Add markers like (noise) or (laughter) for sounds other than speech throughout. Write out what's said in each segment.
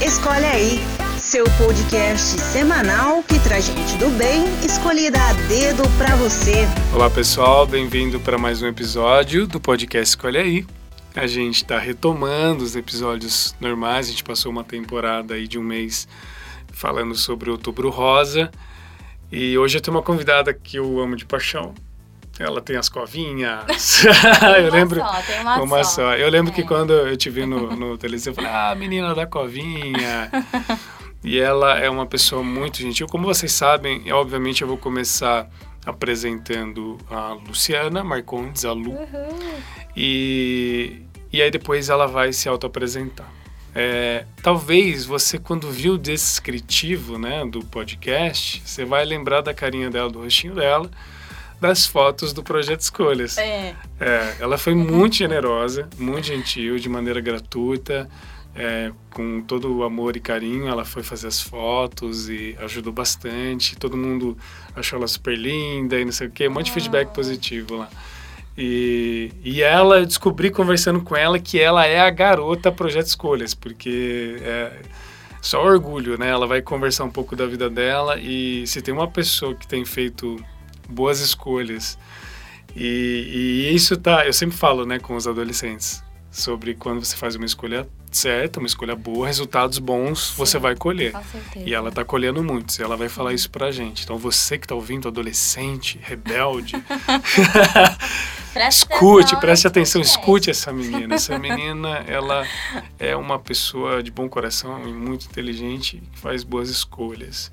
Escolhe aí, seu podcast semanal que traz gente do bem escolhida a dedo para você. Olá pessoal, bem-vindo para mais um episódio do podcast Escolhe aí. A gente está retomando os episódios normais, a gente passou uma temporada aí de um mês falando sobre o Outubro Rosa. E hoje eu tenho uma convidada que eu amo de paixão, ela tem as covinhas. (laughs) eu lembro. Só, tem uma, uma só. só. Eu lembro é. que quando eu te vi no, no televisão, eu falei, ah, menina da covinha. (laughs) e ela é uma pessoa muito gentil. Como vocês sabem, obviamente eu vou começar apresentando a Luciana Marcondes, a Lu. Uhum. E, e aí depois ela vai se auto-apresentar. É, talvez você, quando viu o descritivo né, do podcast, você vai lembrar da carinha dela, do rostinho dela das fotos do Projeto Escolhas. É. é ela foi muito generosa, muito gentil, de maneira gratuita, é, com todo o amor e carinho. Ela foi fazer as fotos e ajudou bastante. Todo mundo achou ela super linda e não sei o quê, um monte de feedback positivo lá. E, e ela, eu descobri conversando com ela que ela é a garota Projeto Escolhas, porque é só orgulho, né? Ela vai conversar um pouco da vida dela e se tem uma pessoa que tem feito boas escolhas. E, e, isso tá, eu sempre falo, né, com os adolescentes, sobre quando você faz uma escolha certa, uma escolha boa, resultados bons Sim, você vai colher. E ela tá colhendo muitos, e ela vai falar isso pra gente. Então você que tá ouvindo, adolescente, rebelde, (laughs) (laughs) escute, preste atenção, escute essa menina. Essa menina, ela é uma pessoa de bom coração e muito inteligente, que faz boas escolhas.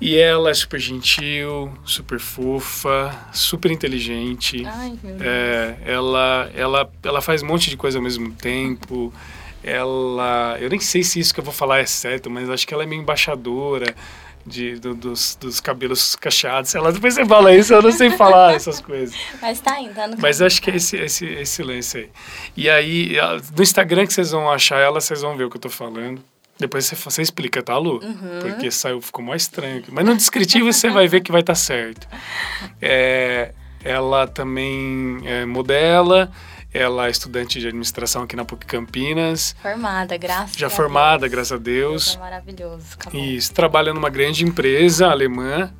E ela é super gentil, super fofa, super inteligente. Ai, meu é, ela, ela, ela faz um monte de coisa ao mesmo tempo. Ela. Eu nem sei se isso que eu vou falar é certo, mas acho que ela é minha embaixadora. De, do, dos, dos cabelos cacheados. Ela depois você fala isso, eu não sei falar essas coisas. (laughs) Mas tá indo, tá no Mas acho que é esse, esse, esse lance aí. E aí, no Instagram que vocês vão achar ela, vocês vão ver o que eu tô falando. Depois você, você explica, tá, Lu? Uhum. Porque saiu, ficou mais estranho. Mas no descritivo você vai ver que vai estar tá certo. É, ela também é, modela, ela é estudante de administração aqui na PUC Campinas. Formada, graças Já a formada, Deus. graças a Deus. Deus é maravilhoso. Acabou. Isso, trabalha numa grande empresa alemã,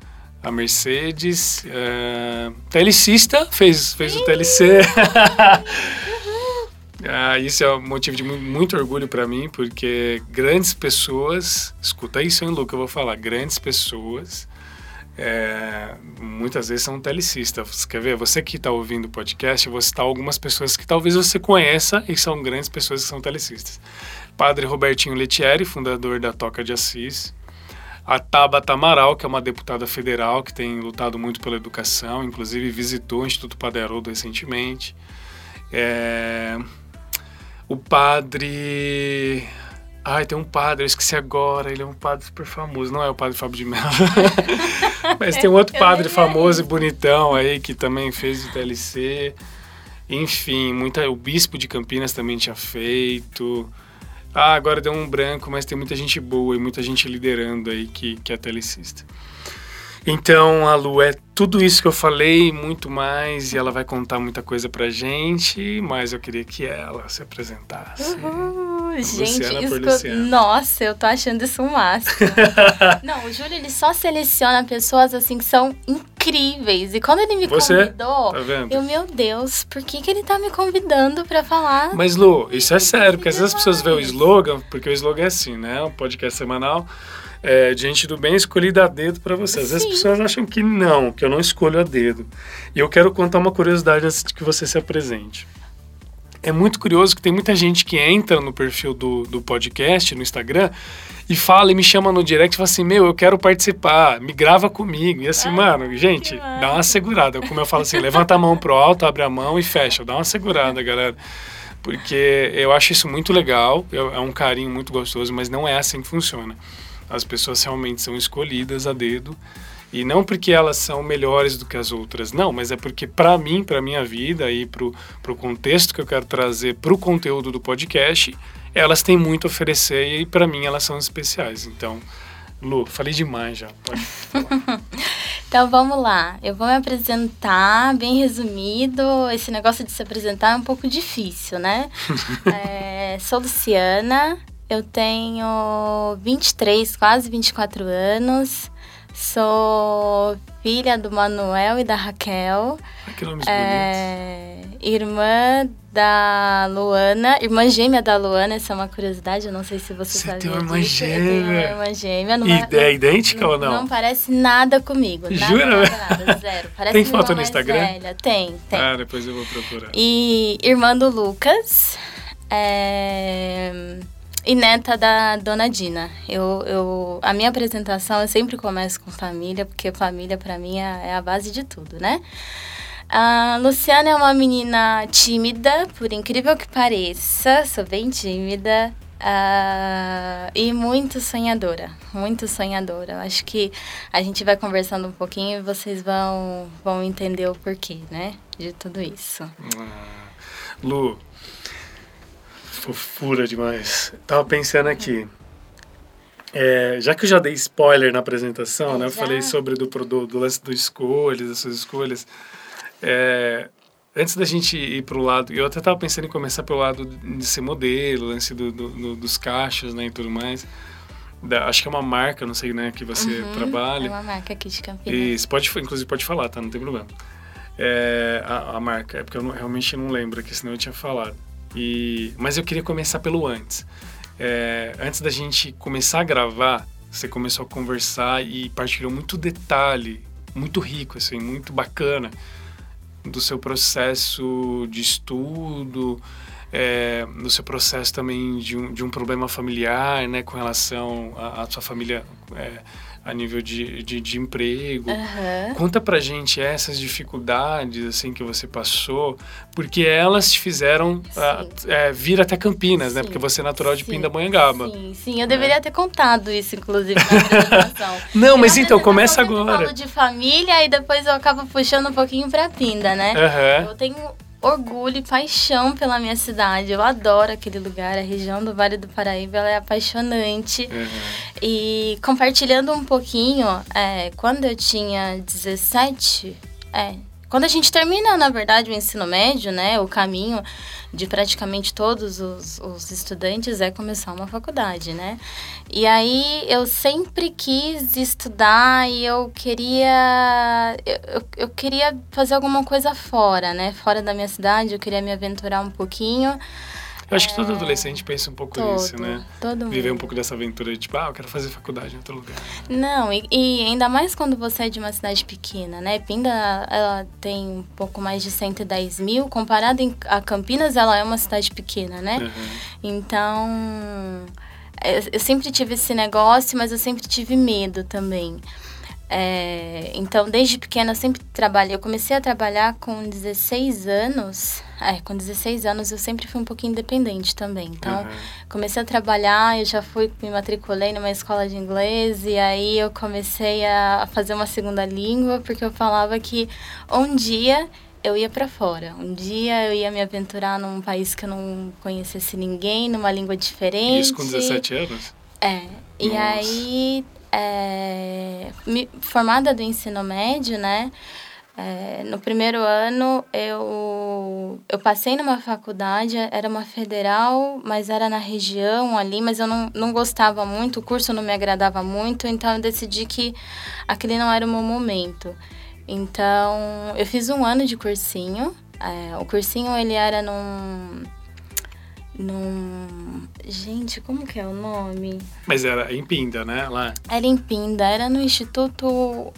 a Mercedes. É, telecista, fez, fez o TLC. (laughs) Ah, isso é um motivo de muito orgulho para mim, porque grandes pessoas, escuta isso, hein, Luca, eu vou falar, grandes pessoas, é, muitas vezes são telecistas. Quer ver? Você que está ouvindo o podcast, eu vou citar algumas pessoas que talvez você conheça e são grandes pessoas que são telecistas. Padre Robertinho Letieri, fundador da Toca de Assis. A Tabata Amaral, que é uma deputada federal que tem lutado muito pela educação, inclusive visitou o Instituto Padre Haroldo recentemente. É, o padre. Ai, tem um padre, eu esqueci agora, ele é um padre super famoso, não é o padre Fábio de Mello. (laughs) Mas tem um outro (laughs) padre famoso e bonitão aí que também fez o TLC. Enfim, muita, o bispo de Campinas também tinha feito. Ah, agora deu um branco, mas tem muita gente boa e muita gente liderando aí que, que é telecista. Então, a Lu é tudo isso que eu falei, muito mais, e ela vai contar muita coisa pra gente, mas eu queria que ela se apresentasse. Uhul, gente, isso nossa, eu tô achando isso um máximo. (laughs) Não, o Júlio, ele só seleciona pessoas assim que são incríveis. E quando ele me Você? convidou, tá vendo? eu, meu Deus, por que, que ele tá me convidando pra falar? Mas, Lu, isso é sério, porque às vezes as pessoas veem o slogan, porque o slogan é assim, né? Um podcast semanal é, gente do bem escolhida a dedo para você. Às vezes as pessoas acham que não, que eu não escolho a dedo. E eu quero contar uma curiosidade antes de que você se apresente. É muito curioso que tem muita gente que entra no perfil do, do podcast, no Instagram, e fala e me chama no direct e fala assim: Meu, eu quero participar, me grava comigo. E assim, ah, mano, gente, dá uma segurada. Como eu falo assim: levanta a mão pro alto, abre a mão e fecha. Dá uma segurada, galera. Porque eu acho isso muito legal, é um carinho muito gostoso, mas não é assim que funciona. As pessoas realmente são escolhidas a dedo. E não porque elas são melhores do que as outras, não, mas é porque para mim, para minha vida e para o contexto que eu quero trazer para o conteúdo do podcast, elas têm muito a oferecer e para mim elas são especiais. Então, Lu, falei demais já. (laughs) Então vamos lá. Eu vou me apresentar bem resumido. Esse negócio de se apresentar é um pouco difícil, né? (laughs) é, sou Luciana, Eu tenho 23, quase 24 anos. Sou filha do Manuel e da Raquel. Ai, que nomes é, bonitos. Irmã da Luana, irmã gêmea da Luana, essa é uma curiosidade, eu não sei se você, você sabe. Tem uma irmã gêmea. Eu uma irmã gêmea. E é idêntica não, ou não? Não parece nada comigo. Nada, Jura? Nada, nada, zero. Parece tem foto no Instagram? Velha. Tem, tem. Ah, depois eu vou procurar. E irmã do Lucas. É e neta da dona Dina. Eu, eu, a minha apresentação eu sempre começo com família, porque família para mim é, é, a base de tudo, né? A Luciana é uma menina tímida, por incrível que pareça, sou bem tímida. Uh, e muito sonhadora, muito sonhadora. Acho que a gente vai conversando um pouquinho e vocês vão, vão entender o porquê, né? De tudo isso. Ah, Lu, Fofura demais. Tava pensando aqui. É, já que eu já dei spoiler na apresentação, é, né? Eu já? falei sobre do, do, do lance do escolhas, das suas escolhas. É, antes da gente ir para o lado, eu até estava pensando em começar pelo lado de ser modelo, lance do, do, dos cachos, né, e tudo mais. Da, acho que é uma marca, não sei, né, que você uhum, trabalha. É uma marca aqui de Campinas. E pode, inclusive pode falar, tá? Não tem problema. É, a, a marca, é porque eu não, realmente não lembro aqui, senão eu tinha falado. E, mas eu queria começar pelo antes. É, antes da gente começar a gravar, você começou a conversar e partilhou muito detalhe, muito rico, assim, muito bacana do seu processo de estudo, é, do seu processo também de um, de um problema familiar, né, com relação à sua família é, a nível de, de, de emprego. Uhum. Conta pra gente essas dificuldades assim que você passou, porque elas te fizeram uh, é, vir até Campinas, sim. né? Porque você é natural de sim. Pindamonhangaba. Sim, sim. Eu deveria é. ter contado isso, inclusive, na (laughs) apresentação. Não, mas então, começa agora. Eu falo de família e depois eu acabo puxando um pouquinho pra Pinda, né? Uhum. Eu tenho orgulho e paixão pela minha cidade. Eu adoro aquele lugar, a região do Vale do Paraíba, ela é apaixonante. Uhum. E compartilhando um pouquinho, é, quando eu tinha 17, é, quando a gente termina, na verdade, o ensino médio, né, o caminho de praticamente todos os, os estudantes é começar uma faculdade, né? E aí eu sempre quis estudar e eu queria eu, eu queria fazer alguma coisa fora, né? Fora da minha cidade, eu queria me aventurar um pouquinho. Eu acho que todo adolescente pensa um pouco todo, nisso, né? Todo Viver mundo. um pouco dessa aventura de, tipo, ah, eu quero fazer faculdade em outro lugar. Não, e, e, ainda mais quando você é de uma cidade pequena, né? Pinda, ela tem um pouco mais de 110 mil. Comparado em, a Campinas, ela é uma cidade pequena, né? Uhum. Então, eu, eu sempre tive esse negócio, mas eu sempre tive medo também. É, então, desde pequena eu sempre trabalhei. Eu comecei a trabalhar com 16 anos. É, com 16 anos eu sempre fui um pouquinho independente também. Então, uhum. comecei a trabalhar, eu já fui, me matriculei numa escola de inglês e aí eu comecei a fazer uma segunda língua, porque eu falava que um dia eu ia para fora. Um dia eu ia me aventurar num país que eu não conhecesse ninguém, numa língua diferente. Isso com 17 anos? É. E Nossa. aí é, formada do ensino médio, né? É, no primeiro ano eu, eu passei numa faculdade, era uma federal, mas era na região ali, mas eu não, não gostava muito, o curso não me agradava muito, então eu decidi que aquele não era o meu momento. Então eu fiz um ano de cursinho, é, o cursinho ele era num num. Gente, como que é o nome? Mas era em Pinda, né? Lá. Era em Pinda, era no Instituto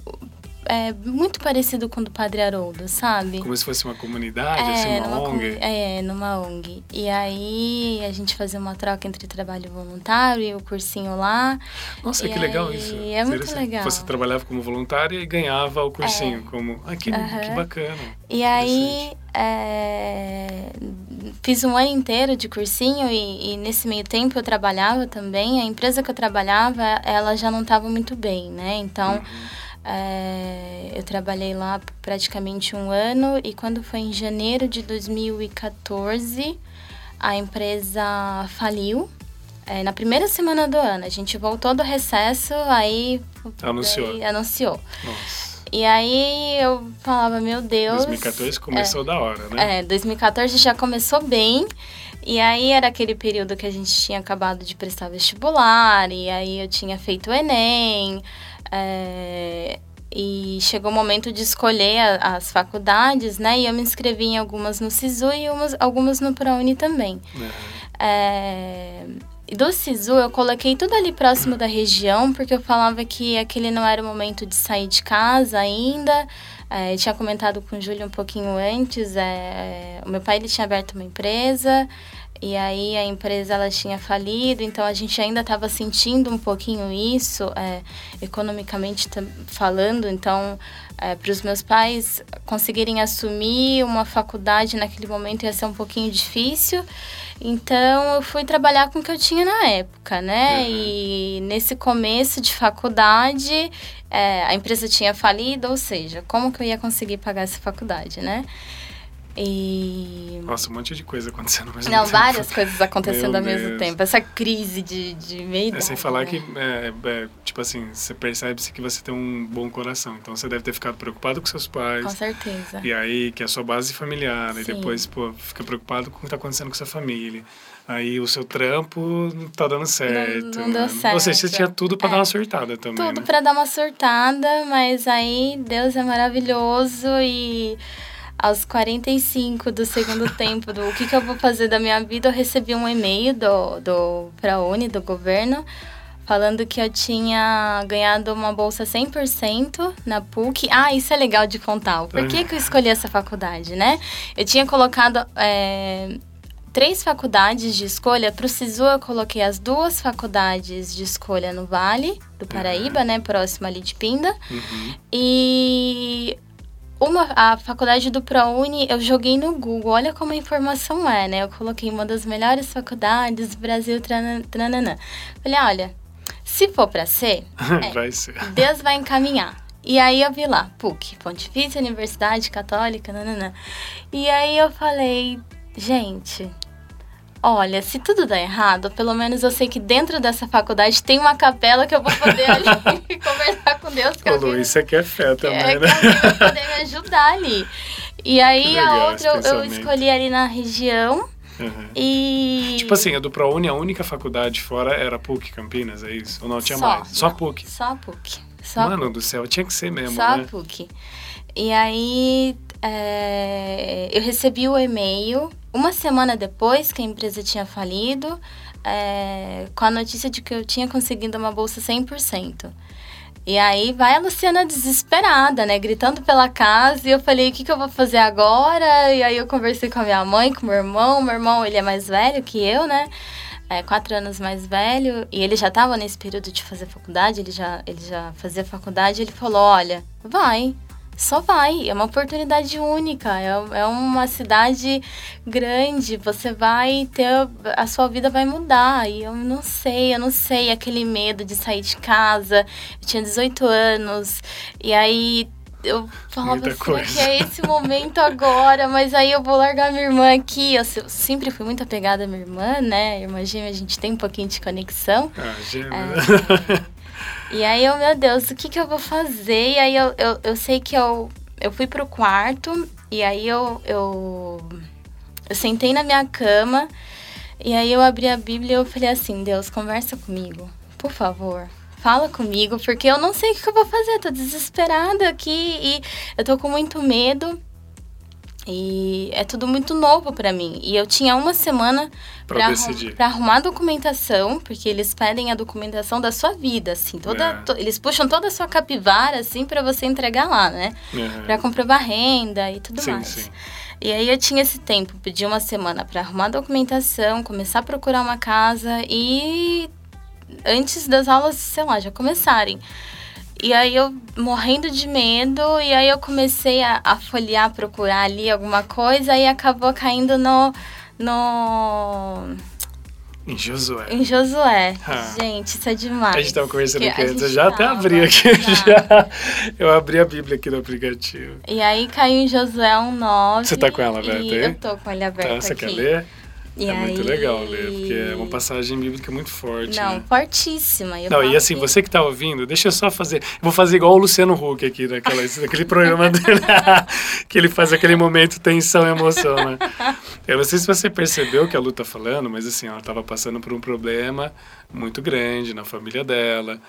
é, muito parecido com o do Padre Haroldo, sabe? Como se fosse uma comunidade, é, assim, uma ONG? É, numa ONG. E aí a gente fazia uma troca entre trabalho voluntário e o cursinho lá. Nossa, que aí, legal isso. É muito legal. Você trabalhava como voluntária e ganhava o cursinho. É. Como... Ah, que, que bacana. E aí é, fiz um ano inteiro de cursinho e, e, nesse meio tempo eu trabalhava também. A empresa que eu trabalhava, ela já não estava muito bem, né? Então... Uhum é, eu trabalhei lá praticamente um ano e quando foi em janeiro de 2014, a empresa faliu. É, na primeira semana do ano, a gente voltou do recesso, aí anunciou. anunciou. Nossa. E aí eu falava, meu Deus. 2014 começou é, da hora, né? É, 2014 já começou bem. E aí era aquele período que a gente tinha acabado de prestar vestibular, e aí eu tinha feito o Enem. É, e chegou o momento de escolher a, as faculdades, né? E eu me inscrevi em algumas no SISU e umas, algumas no ProUni também. Uhum. É, do SISU eu coloquei tudo ali próximo da região, porque eu falava que aquele não era o momento de sair de casa ainda. É, tinha comentado com o Júlio um pouquinho antes, é, o meu pai ele tinha aberto uma empresa, e aí a empresa ela tinha falido, então a gente ainda estava sentindo um pouquinho isso, é, economicamente falando. Então, é, para os meus pais conseguirem assumir uma faculdade naquele momento ia ser um pouquinho difícil. Então, eu fui trabalhar com o que eu tinha na época, né? Uhum. E nesse começo de faculdade, é, a empresa tinha falido, ou seja, como que eu ia conseguir pagar essa faculdade, né? E... Nossa, um monte de coisa acontecendo ao mesmo Não, tempo. várias coisas acontecendo ao mesmo tempo. Essa crise de, de meio. É, sem falar que, é, é, tipo assim, você percebe-se que você tem um bom coração. Então você deve ter ficado preocupado com seus pais. Com certeza. E aí, que é a sua base familiar. Sim. E depois, pô, fica preocupado com o que está acontecendo com sua família. Aí o seu trampo não tá dando certo. Não, não deu né? certo. Ou seja, você tinha tudo para é. dar uma surtada também. Tudo né? para dar uma surtada, mas aí Deus é maravilhoso e aos 45 do segundo (laughs) tempo do o que, que eu vou fazer da minha vida, eu recebi um e-mail do, do ProUni, do governo, falando que eu tinha ganhado uma bolsa 100% na PUC. Ah, isso é legal de contar. Por que, que eu escolhi essa faculdade, né? Eu tinha colocado é, três faculdades de escolha. Para o SISU, eu coloquei as duas faculdades de escolha no Vale do Paraíba, uhum. né? Próximo ali de Pinda. Uhum. E uma, a faculdade do ProUni eu joguei no Google. Olha como a informação é, né? Eu coloquei uma das melhores faculdades do Brasil, trananã. Falei, olha, se for para ser, (laughs) é, vai ser, Deus vai encaminhar. E aí eu vi lá, PUC, Pontifícia Universidade Católica, nananã. E aí eu falei, gente, Olha, se tudo der errado, pelo menos eu sei que dentro dessa faculdade tem uma capela que eu vou poder ali (laughs) conversar com Deus. Que Ô, Lu, isso aqui é fé também, é, né? Que vai poder me ajudar ali. E aí a outra eu, eu escolhi ali na região. Uhum. E. Tipo assim, a do ProUni, a única faculdade fora era PUC Campinas, é isso? Ou não tinha só, mais? Só PUC. Só PUC. Só Mano PUC. do céu, tinha que ser mesmo, só né? Só PUC. E aí é, eu recebi o e-mail uma semana depois que a empresa tinha falido, é, com a notícia de que eu tinha conseguido uma bolsa 100%. E aí vai a Luciana desesperada, né? Gritando pela casa. E eu falei, o que, que eu vou fazer agora? E aí eu conversei com a minha mãe, com meu irmão. Meu irmão, ele é mais velho que eu, né? É, quatro anos mais velho. E ele já estava nesse período de fazer faculdade. Ele já, ele já fazia faculdade. Ele falou, olha, vai só vai. É uma oportunidade única. É, é uma cidade grande. Você vai ter. A sua vida vai mudar. E eu não sei, eu não sei. Aquele medo de sair de casa. Eu tinha 18 anos. E aí eu falava Muita assim, coisa. que é esse momento agora, mas aí eu vou largar minha irmã aqui. Eu sempre fui muito apegada à minha irmã, né? Irmã gêmea, a gente tem um pouquinho de conexão. Ah, gêmea. É, (laughs) e aí eu, meu Deus, o que que eu vou fazer? E aí eu, eu, eu sei que eu, eu fui pro quarto e aí eu, eu, eu sentei na minha cama e aí eu abri a Bíblia e eu falei assim, Deus, conversa comigo, por favor. Fala comigo, porque eu não sei o que eu vou fazer, tô desesperada aqui e eu tô com muito medo. E é tudo muito novo para mim. E eu tinha uma semana para arrum arrumar a documentação, porque eles pedem a documentação da sua vida, assim, toda, é. to, eles puxam toda a sua capivara assim para você entregar lá, né? Uhum. Para comprovar renda e tudo sim, mais. Sim. E aí eu tinha esse tempo, pedi uma semana para arrumar a documentação, começar a procurar uma casa e antes das aulas, sei lá, já começarem. E aí eu morrendo de medo, e aí eu comecei a, a folhear, procurar ali alguma coisa, e acabou caindo no. no em Josué. Em Josué. Ah. Gente, isso é demais. A gente tava conversando aqui antes. Eu já até abri aqui. (laughs) Já. Eu abri a Bíblia aqui no aplicativo. E aí caiu em Josué 1,9. Você tá com ela aberta aí? Eu tô com ela aberta tá, você aqui. quer ler? E é aí... muito legal ler, porque é uma passagem bíblica muito forte. Não, né? fortíssima. Não, e assim, que- você que tá ouvindo, deixa eu só fazer. eu Vou fazer igual o Luciano Huck aqui, naquela, (laughs) naquele programa dele, (laughs) que ele faz aquele momento tensão e emoção, né? Eu não sei se você percebeu o que a Lu tá falando, mas assim, ela tava passando por um problema muito grande na família dela.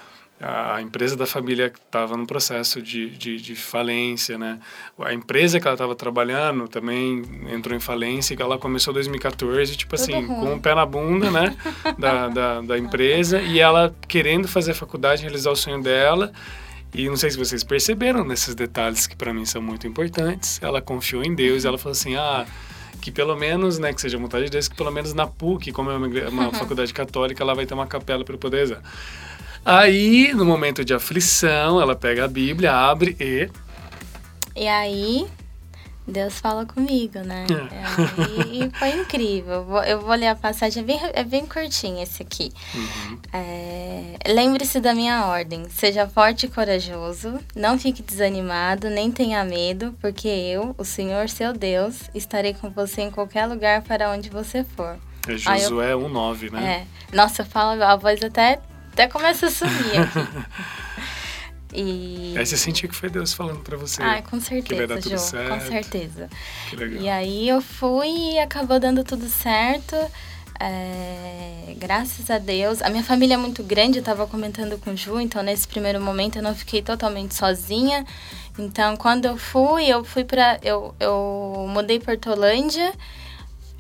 A empresa da família estava num processo de, de, de falência, né? A empresa que ela estava trabalhando também entrou em falência, que ela começou em 2014, tipo Tudo assim, ruim. com o pé na bunda, né? (laughs) da, da, da empresa, e ela querendo fazer a faculdade, realizar o sonho dela. E não sei se vocês perceberam nesses detalhes que para mim são muito importantes. Ela confiou em Deus, ela falou assim: ah, que pelo menos, né, que seja vontade de Deus, que pelo menos na PUC, como é uma, uma faculdade católica, ela vai ter uma capela para poder usar. Aí, no momento de aflição, ela pega a Bíblia, abre e. E aí, Deus fala comigo, né? É. E foi incrível. Eu vou, ler a passagem, é bem, é bem curtinho esse aqui. Uhum. É, Lembre-se da minha ordem. Seja forte e corajoso. Não fique desanimado, nem tenha medo, porque eu, o Senhor seu Deus, estarei com você em qualquer lugar para onde você for. É Ah, eu- Josué 1,9, né? É. Nossa, eu falo, a voz até, até começa a sumir aqui. (laughs) E. Aí você sentiu que foi Deus falando para você. Ai, com que vai dar certeza, tudo Jô, certo. com certeza. Que legal. E aí eu fui e acabou dando tudo certo. É, graças a Deus. A minha família é muito grande, eu tava comentando com o Ju, então nesse primeiro momento eu não fiquei totalmente sozinha. Então quando eu fui, eu fui pra. Eu, eu mudei pra Hortolândia.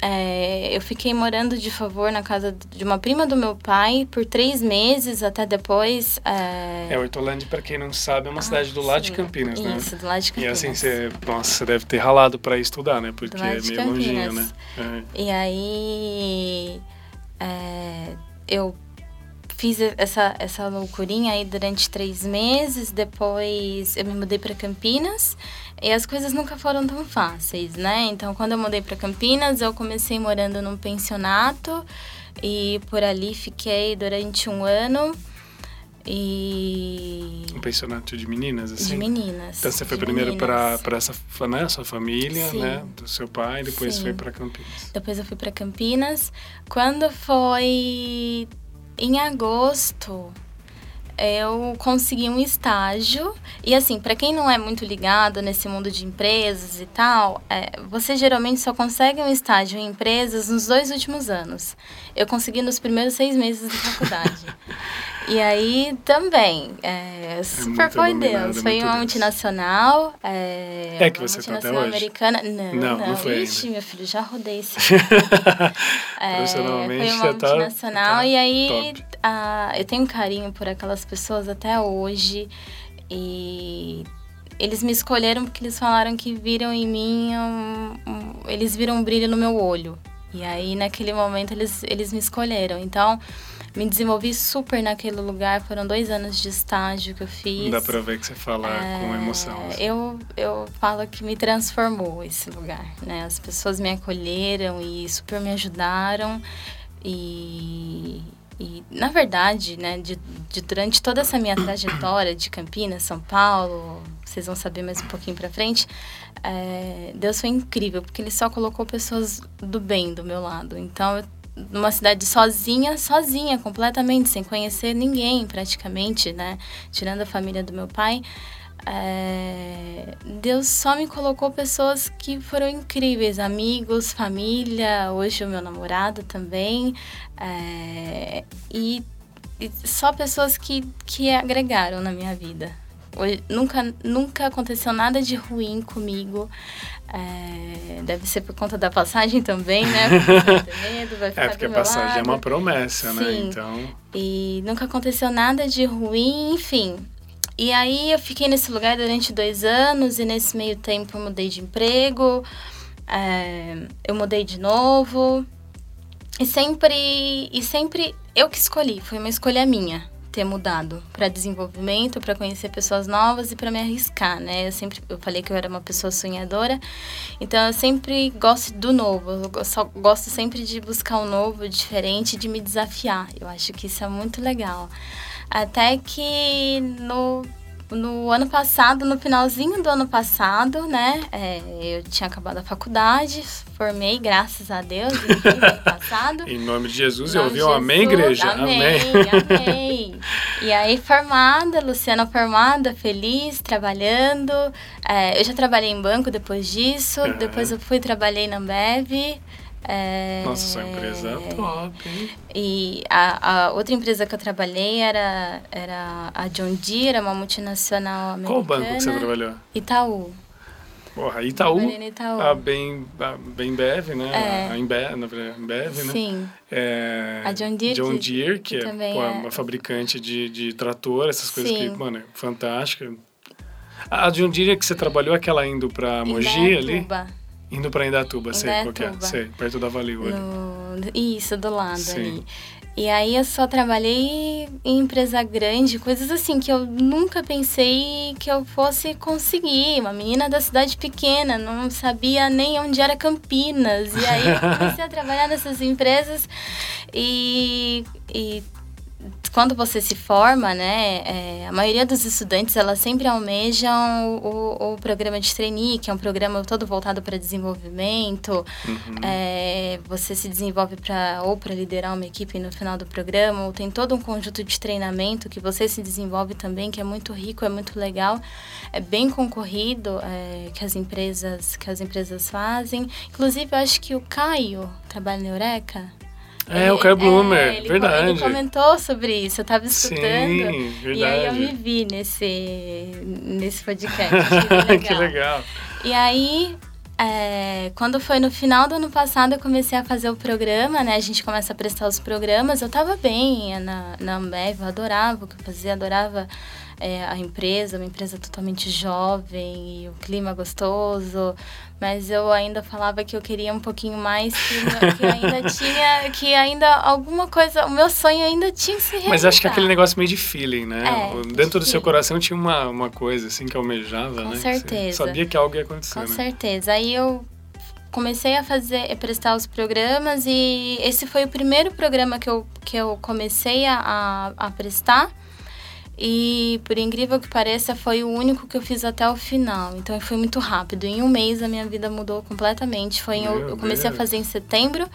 É, eu fiquei morando de favor na casa de uma prima do meu pai por três meses, até depois. É, É, Hortolândia, para quem não sabe, é uma ah, cidade do lado de. Campinas, né? Isso, do lado de E Campinas. assim, você, nossa, você deve ter ralado para estudar, né? Porque é meio longinho, né? É. E aí é, eu fiz essa, essa loucurinha aí durante três meses, depois eu me mudei para Campinas e as coisas nunca foram tão fáceis, né? Então quando eu mudei para Campinas, eu comecei morando num pensionato e por ali fiquei durante um ano e Um pensionato de meninas, assim? de meninas. Então você foi primeiro para essa né, sua família, Sim. né, do seu pai, depois Sim. foi para Campinas. Depois eu fui para Campinas. Quando foi em agosto, eu consegui um estágio. E assim, para quem não é muito ligado nesse mundo de empresas e tal, é, você geralmente só consegue um estágio em empresas nos dois últimos anos. Eu consegui nos primeiros seis meses da faculdade. (laughs) E aí também, é, super muito foi Deus. é Foi uma multinacional. É, É que você tá até hoje? americana. Não, Não, não. não foi Ixi, ainda. meu filho, já rodei esse. (laughs) É, Profissionalmente foi uma tá- multinacional tá e aí a, eu tenho um carinho por aquelas pessoas até hoje e eles me escolheram porque eles falaram que viram em mim um, um- eles viram um brilho no meu olho e aí naquele momento eles, eles me escolheram então me desenvolvi super naquele lugar foram dois anos de estágio que eu fiz Dá para ver que você fala com é, emoção. assim. Eu, eu falo que me transformou esse lugar, né? As pessoas me acolheram e super me ajudaram. E, e na verdade, né, de, de durante toda essa minha trajetória de Campinas, São Paulo, vocês vão saber mais um pouquinho pra frente, é, Deus foi incrível, porque Ele só colocou pessoas do bem do meu lado. Então, eu numa cidade sozinha, sozinha, completamente, sem conhecer ninguém praticamente, né? Tirando a família do meu pai. É, Deus só me colocou pessoas que foram incríveis, amigos, família, hoje o meu namorado também. é, e, e só pessoas que, que agregaram na minha vida. Hoje, nunca, nunca aconteceu nada de ruim comigo. É, deve ser por conta da passagem também, né? Porque medo, vai (laughs) ficar É, porque a passagem é lado. uma promessa, né? Sim. Então, E nunca aconteceu nada de ruim, enfim. E aí eu fiquei nesse lugar durante dois anos e nesse meio tempo eu mudei de emprego, é, eu mudei de novo. E sempre, e sempre eu que escolhi, foi uma escolha minha ter mudado para desenvolvimento, para conhecer pessoas novas e para me arriscar, né? Eu sempre eu falei que eu era uma pessoa sonhadora, então eu sempre gosto do novo, eu go- só gosto sempre de buscar o novo, o diferente, de me desafiar. Eu acho que isso é muito legal. Até que no no ano passado, no finalzinho do ano passado, né? É, eu tinha acabado a faculdade, formei, graças a Deus, no (laughs) ano passado. em nome de Jesus, eu ouvi um amém, igreja. Amém, amém. amém. e aí, formada, Luciana formada, feliz, trabalhando. É, eu já trabalhei em banco depois disso, uhum. depois eu fui trabalhei na Ambev. É... Nossa, sua empresa é top, hein? E a, a, outra empresa que eu trabalhei era, era a John Deere, uma multinacional americana. Qual banco que você trabalhou? Itaú. Porra, Itaú, Itaú. a bem, a bem Bev, né? É. A Embev, na Embev, né? Sim. É, a John Deere. John Deere, que, que é, pô, é uma fabricante de, de trator, essas coisas Sim. que, mano, é fantástica. A John Deere que você trabalhou, aquela indo pra Mogi ali? Indo para Indatuba, sei qual que é. Sei, perto da Valiu no... Isso, do lado Sim. ali. E aí eu só trabalhei em empresa grande, coisas assim que eu nunca pensei que eu fosse conseguir. Uma menina da cidade pequena, não sabia nem onde era Campinas. E aí eu comecei a (laughs) trabalhar nessas empresas e, e quando você se forma, né, é, a maioria dos estudantes, elas sempre almejam o, o, programa de trainee, que é um programa todo voltado para desenvolvimento. Uhum. É, você se desenvolve para ou para liderar uma equipe no final do programa, ou tem todo um conjunto de treinamento que você se desenvolve também, que é muito rico, é muito legal, é bem concorrido é, que as empresas que as empresas fazem. Inclusive, eu acho que o Caio trabalha na Eureka. É, o Caio Blumer, é, ele, verdade. Ele comentou sobre isso, eu tava escutando. Sim, verdade. E aí eu me vi nesse, nesse podcast. (laughs) Que legal. que legal. E aí, é, quando foi no final do ano passado, eu comecei a fazer o programa, né? A gente começa a prestar os programas. Eu tava bem na, na Ambev, eu adorava o que eu fazia, adorava é, a empresa, uma empresa totalmente jovem e o clima gostoso, mas eu ainda falava que eu queria um pouquinho mais, que, que ainda (laughs) tinha, que ainda alguma coisa, o meu sonho ainda tinha se realizar. Mas acho que aquele negócio meio de feeling, né? É, Dentro do seu coração tinha uma, uma coisa assim que almejava, Com né? certeza. Você sabia que algo ia acontecer, Com né? certeza. Aí eu comecei a fazer, a prestar os programas e esse foi o primeiro programa que eu, que eu comecei a, a prestar. E, por incrível que pareça, foi o único que eu fiz até o final. Então, foi muito rápido. Em um mês, a minha vida mudou completamente. Foi em, eu comecei a fazer em setembro.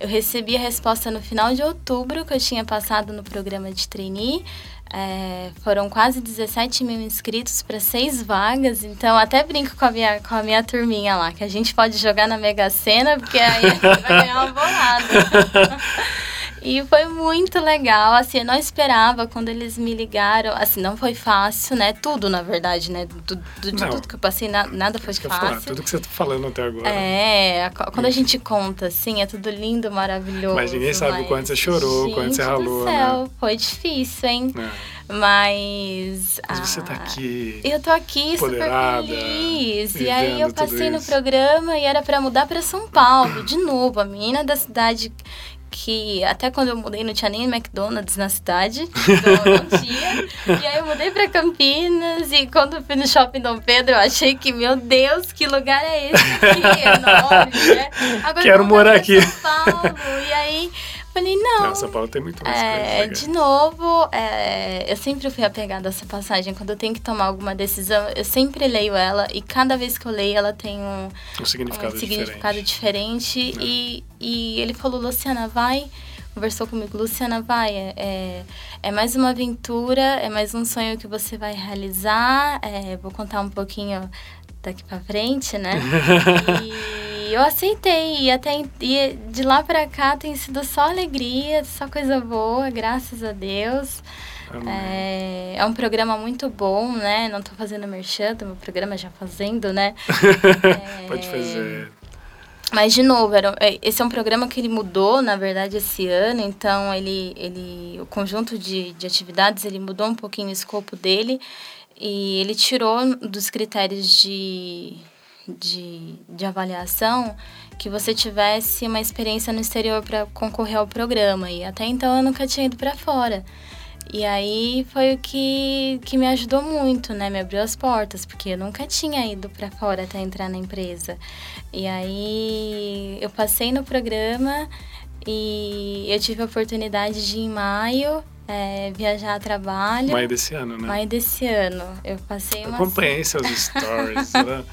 Eu recebi a resposta no final de outubro, que eu tinha passado no programa de trainee. É, foram quase 17 mil inscritos para seis vagas, então até brinco com a, minha, com a minha turminha lá, que a gente pode jogar na Mega Sena, porque aí a gente vai ganhar uma (laughs) bolada. (laughs) E foi muito legal, assim, eu não esperava quando eles me ligaram, assim, não foi fácil, né? Tudo, na verdade, né? Do, do, de tudo que eu passei, na, nada foi fácil. Falar, tudo que você tá falando até agora. É, quando a gente conta, assim, é tudo lindo, maravilhoso. Mas ninguém sabe mas... o quanto você chorou, o quanto você ralou, do céu, né? foi difícil, hein? É. Mas. Mas você tá aqui. Eu tô aqui super feliz. E aí eu passei no programa e era para mudar para São Paulo, de novo. A menina da cidade que até quando eu mudei não tinha nem McDonald's na cidade, (laughs) então não tinha. E aí eu mudei para Campinas e quando eu fui no shopping Dom Pedro, eu achei que, meu Deus, que lugar é esse aqui? (laughs) Enorme, né? Agora Quero morar aqui. São Paulo. E aí falei, não. Não, São Paulo tem muito mais é, De novo, é, eu sempre fui apegada a essa passagem. Quando eu tenho que tomar alguma decisão, eu sempre leio ela e cada vez que eu leio, ela tem um, um significado, um significado diferente. diferente. É. E, e ele falou, Luciana, vai conversou comigo, Luciana, vai, é, é, é mais uma aventura, é mais um sonho que você vai realizar. É, vou contar um pouquinho daqui para frente, né? (laughs) e eu aceitei. E até e de lá pra cá tem sido só alegria, só coisa boa, graças a Deus. É, é, um programa muito bom, né? Não tô fazendo merchan, meu programa já fazendo, né? (laughs) é, Pode fazer. Mas, de novo, era, é, esse é um programa que ele mudou, na verdade, esse ano. Então, ele, ele, o conjunto de, de atividades, ele mudou um pouquinho o escopo dele. E ele tirou dos critérios de de, de avaliação que você tivesse uma experiência no exterior para concorrer ao programa. E até então eu nunca tinha ido para fora. E aí foi o que, que me ajudou muito, né? Me abriu as portas, porque eu nunca tinha ido para fora até entrar na empresa. E aí eu passei no programa e eu tive a oportunidade de, em maio, é, viajar a trabalho. Maio desse ano, né? Maio desse ano. Eu passei uma. Eu acompanhei seus (laughs) stories. né?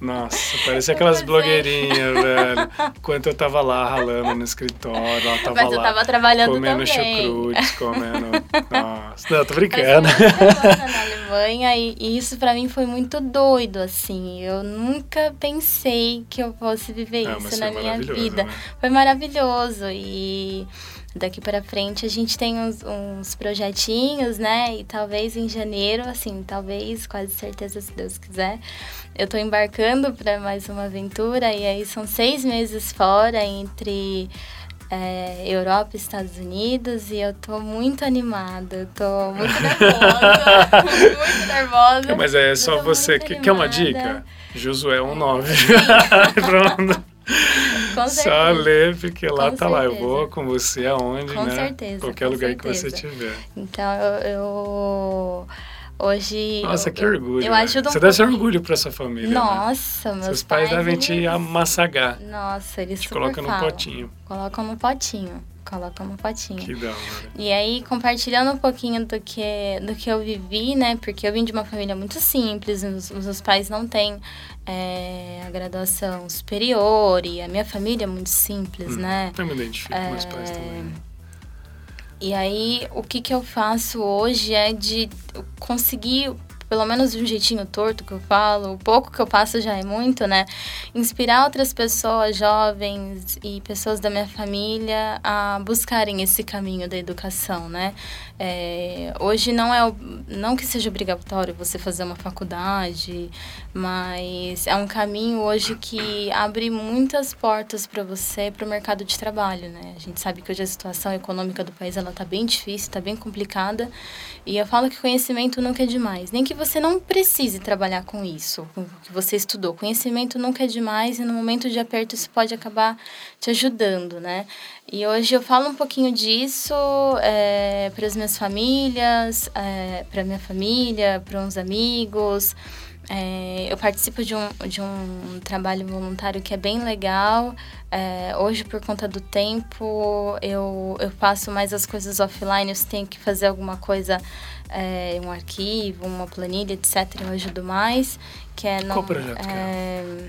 Nossa, parecia aquelas (laughs) blogueirinhas, velho. Enquanto eu tava lá ralando no escritório, ela tava Mas lá. eu tava trabalhando comendo também. chucrute, comendo. (laughs) Nossa, não, tô brincando. (laughs) na Alemanha e, e isso para mim foi muito doido, assim. Eu nunca pensei que eu fosse viver isso na minha vida. né? Foi maravilhoso e daqui para frente a gente tem uns, uns projetinhos, né? E talvez em janeiro, assim, talvez, quase certeza se Deus quiser, eu tô embarcando para mais uma aventura e aí são seis meses fora entre é, Europa e Estados Unidos e eu tô muito animada, eu tô muito nervosa, (laughs) muito nervosa. Mas é só você. Que, quer uma dica? Josué 1.9. (laughs) Pronto. (laughs) Só certeza. ler, porque lá Com tá lá. Eu certeza. vou com você aonde, Com né? certeza, Qualquer com lugar que você certeza. tiver. Então eu, eu- hoje Nossa, eu, que orgulho. Eu né? ajudo um Você deve ser orgulho pra sua família. né? Nossa, meus Seus pais, devem te eles- amassagar. Nossa, eles Te colocam num falam. potinho. Colocam no potinho. Colocam no potinho. Que da hora. E aí, compartilhando um pouquinho do que, do que eu vivi, né? Porque eu vim de uma família muito simples, os, os meus pais não têm é, a graduação superior, e a minha família é muito simples, Hum. né? Eu me identifico com meus É, pais também. E aí, o que, que eu faço hoje é de conseguir, pelo menos de um jeitinho torto que eu falo, o pouco que eu passo já é muito, né? Inspirar outras pessoas, jovens e pessoas da minha família a buscarem esse caminho da educação, né? É, hoje não é, não que seja obrigatório você fazer uma faculdade, mas é um caminho hoje que abre muitas portas para você para o mercado de trabalho, né? A gente sabe que hoje a situação econômica do país ela tá bem difícil, tá bem complicada, e eu falo que conhecimento nunca é demais, nem que você não precise trabalhar com isso, com o que você estudou. Conhecimento nunca é demais e no momento de aperto isso pode acabar te ajudando, né? E hoje eu falo um pouquinho disso para as minhas famílias, para minha família, para uns amigos. É, eu participo de um, de um trabalho voluntário que é bem legal. É, hoje, por conta do tempo, eu, eu faço mais as coisas offline. Eu tenho que fazer alguma coisa, é, um arquivo, uma planilha, etc. Eu ajudo mais. Que é Qual no- projeto que é?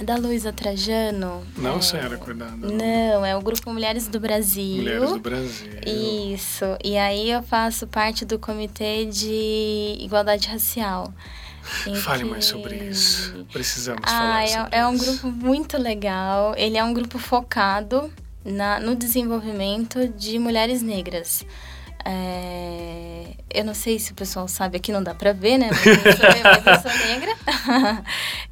é da Luísa Trajano. Não, é, senhora, cuidado. Não, é o Grupo Mulheres do Brasil. Mulheres do Brasil. Isso. E aí eu faço parte do Comitê de Igualdade Racial. (laughs) Fale que- mais sobre isso. Precisamos Ah, falar é, sobre é um grupo muito legal. Ele é um grupo focado na, no desenvolvimento de mulheres negras. É, eu não sei se o pessoal sabe, aqui não dá pra ver, né? Mas eu sou, mas eu sou negra. (laughs)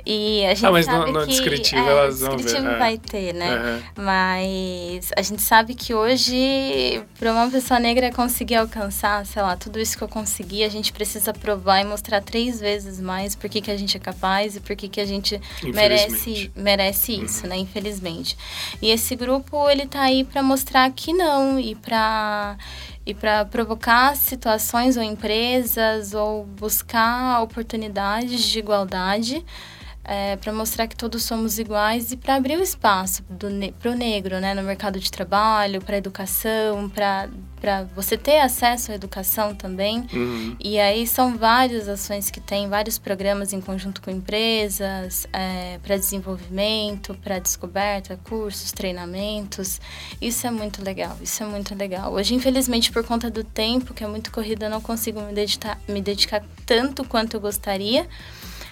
e a gente Ah, mas no- sabe no que... descritivo é, elas vão ver, descritivo é. vai ter, né? Aham. Mas a gente sabe que hoje, para uma pessoa negra conseguir alcançar, sei lá, tudo isso que eu consegui, a gente precisa provar e mostrar três vezes mais por que, que a gente é capaz e por que, que a gente merece, merece isso, né? Infelizmente. E esse grupo, ele tá aí para mostrar que não e para e para provocar situações ou empresas ou buscar oportunidades de igualdade para mostrar que todos somos iguais e para abrir o espaço para o negro né, no mercado de trabalho, para educação, para você ter acesso à educação também. Uhum. E aí são várias ações que tem, vários programas em conjunto com empresas, é, para desenvolvimento, para descoberta, cursos, treinamentos. Isso é muito legal, isso é muito legal. Hoje, infelizmente, por conta do tempo, que é muito corrido, eu não consigo me dedicar, me dedicar tanto quanto eu gostaria.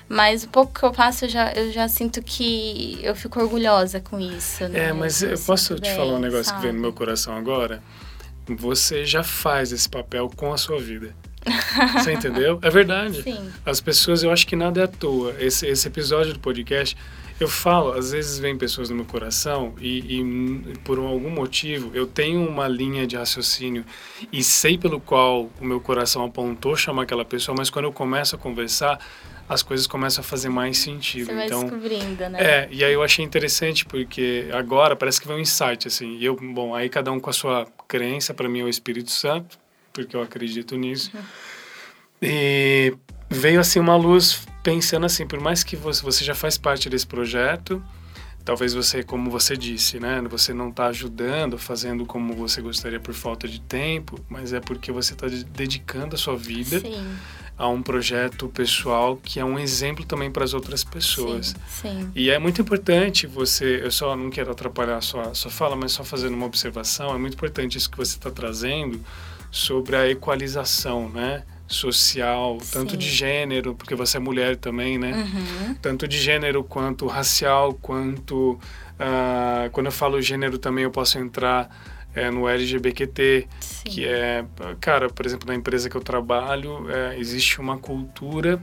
Mas o pouco que eu faço, eu já, eu já sinto que eu fico orgulhosa com isso. Né? É, mas eu posso sinto te bem, falar um negócio sabe? que veio no meu coração agora? Você já faz esse papel com a sua vida. Você (laughs) entendeu? É verdade. Sim. As pessoas, eu acho que nada é à toa. Esse, esse episódio do podcast, eu falo, às vezes vem pessoas no meu coração e, e por algum motivo eu tenho uma linha de raciocínio e sei pelo qual o meu coração apontou chamar aquela pessoa, mas quando eu começo a conversar, as coisas começam a fazer mais sentido. Você vai então, descobrindo, né? é, e aí eu achei interessante porque agora parece que vem um insight, assim. E eu, bom, aí cada um com a sua crença, para mim é o Espírito Santo, porque eu acredito nisso. E veio assim uma luz pensando assim, por mais que você, você já faz parte desse projeto, talvez você, como você disse, né, você não está ajudando, fazendo como você gostaria por falta de tempo, mas é porque você está dedicando a sua vida Sim. A um projeto pessoal que é um exemplo também para as outras pessoas. Sim, sim. E é muito importante você, eu só não quero atrapalhar a sua, sua fala, mas só fazendo uma observação, é muito importante isso que você está trazendo sobre a equalização, né? social, tanto Sim. de gênero, porque você é mulher também, né? Uhum. Tanto de gênero quanto racial, quanto ah, quando eu falo gênero também eu posso entrar eh, no LGBTQ, Sim. que é, cara, por exemplo, na empresa que eu trabalho, eh, existe uma cultura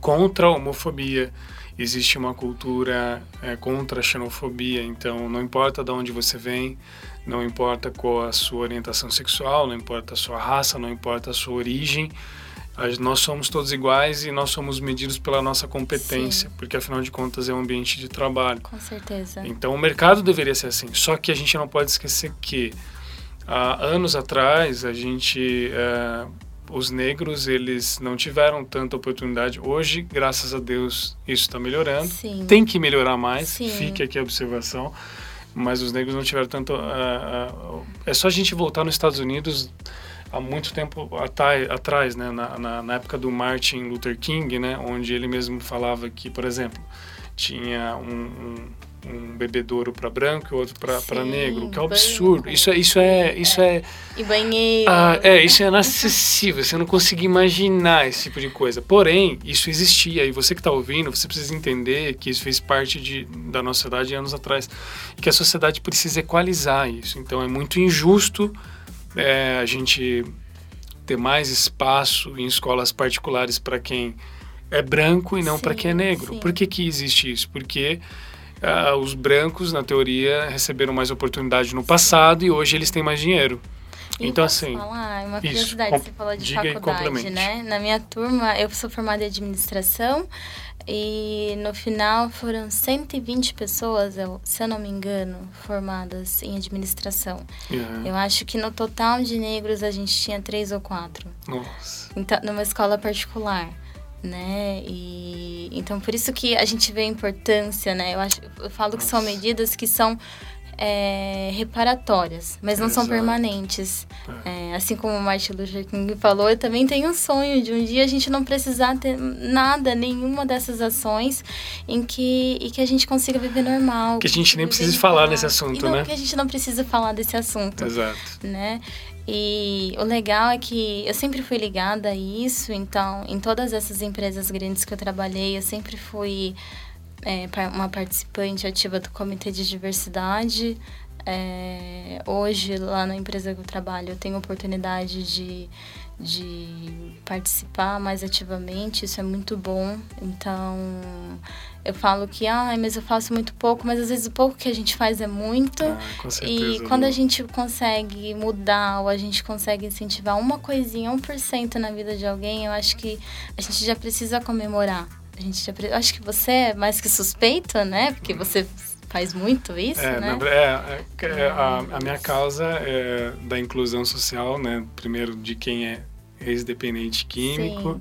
contra a homofobia, existe uma cultura eh, contra a xenofobia, então não importa de onde você vem, não importa qual a sua orientação sexual, não importa a sua raça, não importa a sua origem, nós somos todos iguais e nós somos medidos pela nossa competência, Sim. porque afinal de contas é um ambiente de trabalho. Com certeza. Então o mercado deveria ser assim. Só que a gente não pode esquecer que há anos atrás a gente eh, os negros eles não tiveram tanta oportunidade. Hoje, graças a Deus, isso está melhorando. Sim. Tem que melhorar mais. Sim. Fique aqui a observação. Mas os negros não tiveram tanto. ah, ah, é só a gente voltar nos Estados Unidos há muito tempo atrás, né, na, na, na época do Martin Luther King, né, onde ele mesmo falava que, por exemplo, tinha um, um, um bebedouro para branco e outro para negro, que é um absurdo. Isso é isso é isso é, E banheiro. ah, é isso é inacessível. Você não consegue imaginar esse tipo de coisa. Porém, isso existia e você que está ouvindo, você precisa entender que isso fez parte de, da nossa sociedade anos atrás, e que a sociedade precisa equalizar isso. Então é muito injusto é, a gente ter mais espaço em escolas particulares para quem é branco e não para quem é negro. sim. Por que, que existe isso? Porque ah, os brancos, na teoria, receberam mais oportunidade no passado e hoje eles têm mais dinheiro. E então, assim, falar uma isso, curiosidade, com- você falou de diga faculdade, né? Na minha turma, eu sou formada em administração e no final foram 120 pessoas, eu- se eu não me engano, formadas em administração. Aham. Eu acho que no total de negros a gente tinha três ou quatro. Nossa. Então, numa escola particular, né? E então por isso que a gente vê a importância, né? Eu acho, eu falo que são Nossa. medidas que são é, reparatórias, mas não são Exato. permanentes. É, assim como o Martin Luther King falou, eu também tenho um sonho de um dia a gente não precisar ter nada, nenhuma dessas ações em que, e que a gente consiga viver normal. Que a gente nem precise falar nesse assunto, não, né? Que a gente não precisa falar desse assunto Exato. né? E o legal é que eu sempre fui ligada a isso, então, em todas essas empresas grandes que eu trabalhei, eu sempre fui é, uma participante ativa do Comitê de Diversidade. É, hoje, lá na empresa que eu trabalho, eu tenho oportunidade de, de participar mais ativamente, isso é muito bom. Então, eu falo que, ah, mas eu faço muito pouco, mas às vezes o pouco que a gente faz é muito. Ah. E quando a gente consegue mudar ou a gente consegue incentivar uma coisinha, 1% na vida de alguém, eu acho que a gente já precisa comemorar. A gente já pre... eu acho que você é mais que suspeito, né? Porque você faz muito isso, É, né? na- é, é, é, a, a minha causa é da inclusão social, né? Primeiro de quem é ex-dependente químico,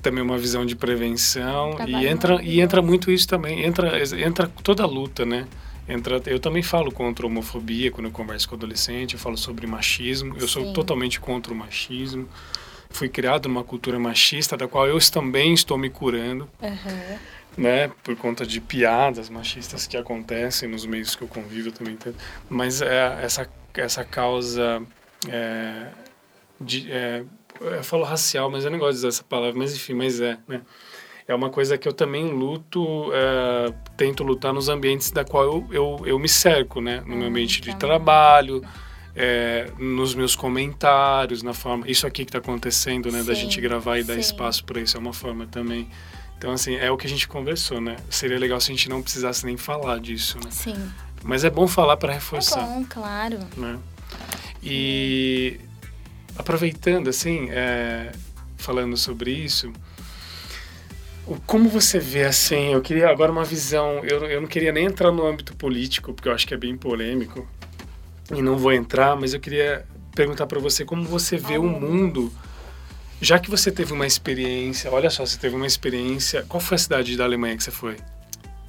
também uma visão de prevenção Trabalho e entra e entra muito isso também, entra entra toda a luta, né? Entra, eu também falo contra a homofobia quando eu converso com adolescente, eu falo sobre machismo, eu sou Sim. totalmente contra o machismo. Fui criado numa cultura machista da qual eu também estou me curando Aham. né, por conta de piadas machistas que acontecem nos meios que eu convivo eu também entendo. mas é, essa essa causa é, de é, eu falo racial mas eu não gosto de usar essa palavra mas enfim mas é né é uma coisa que eu também luto é, tento lutar nos ambientes da qual eu, eu, eu me cerco né no meu Hum, ambiente de tá. trabalho é, nos meus comentários na forma isso aqui que está acontecendo né da Sim, gente gravar e dar sim. espaço para isso é uma forma também então, assim, é o que a gente conversou, né? Seria legal se a gente não precisasse nem falar disso, né? Sim. Mas é bom falar para É reforçar, bom, claro. né? E aproveitando, assim, é, falando sobre isso, como você vê, assim, eu queria agora uma visão, eu, eu não queria nem entrar no âmbito político, porque eu acho que é bem polêmico, e não vou entrar, mas eu queria perguntar para você como você vê o mundo, já que você teve uma experiência, olha só, você teve uma experiência, qual foi a cidade da Alemanha que você foi?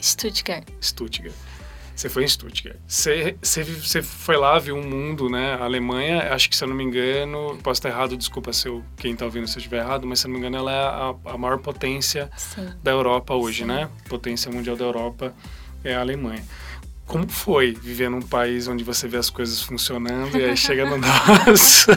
Stuttgart. Stuttgart. Você foi em Stuttgart. Você, você, você foi lá, viu um mundo, né? A Alemanha, acho que se eu não me engano, posso estar errado, desculpa se eu, quem está ouvindo se eu estiver errado, mas se eu não me engano, ela é a, a maior potência Sim. da Europa hoje, Sim. né? Potência mundial da Europa é a Alemanha. Como foi viver num país onde você vê as coisas funcionando e aí chega no (laughs) nosso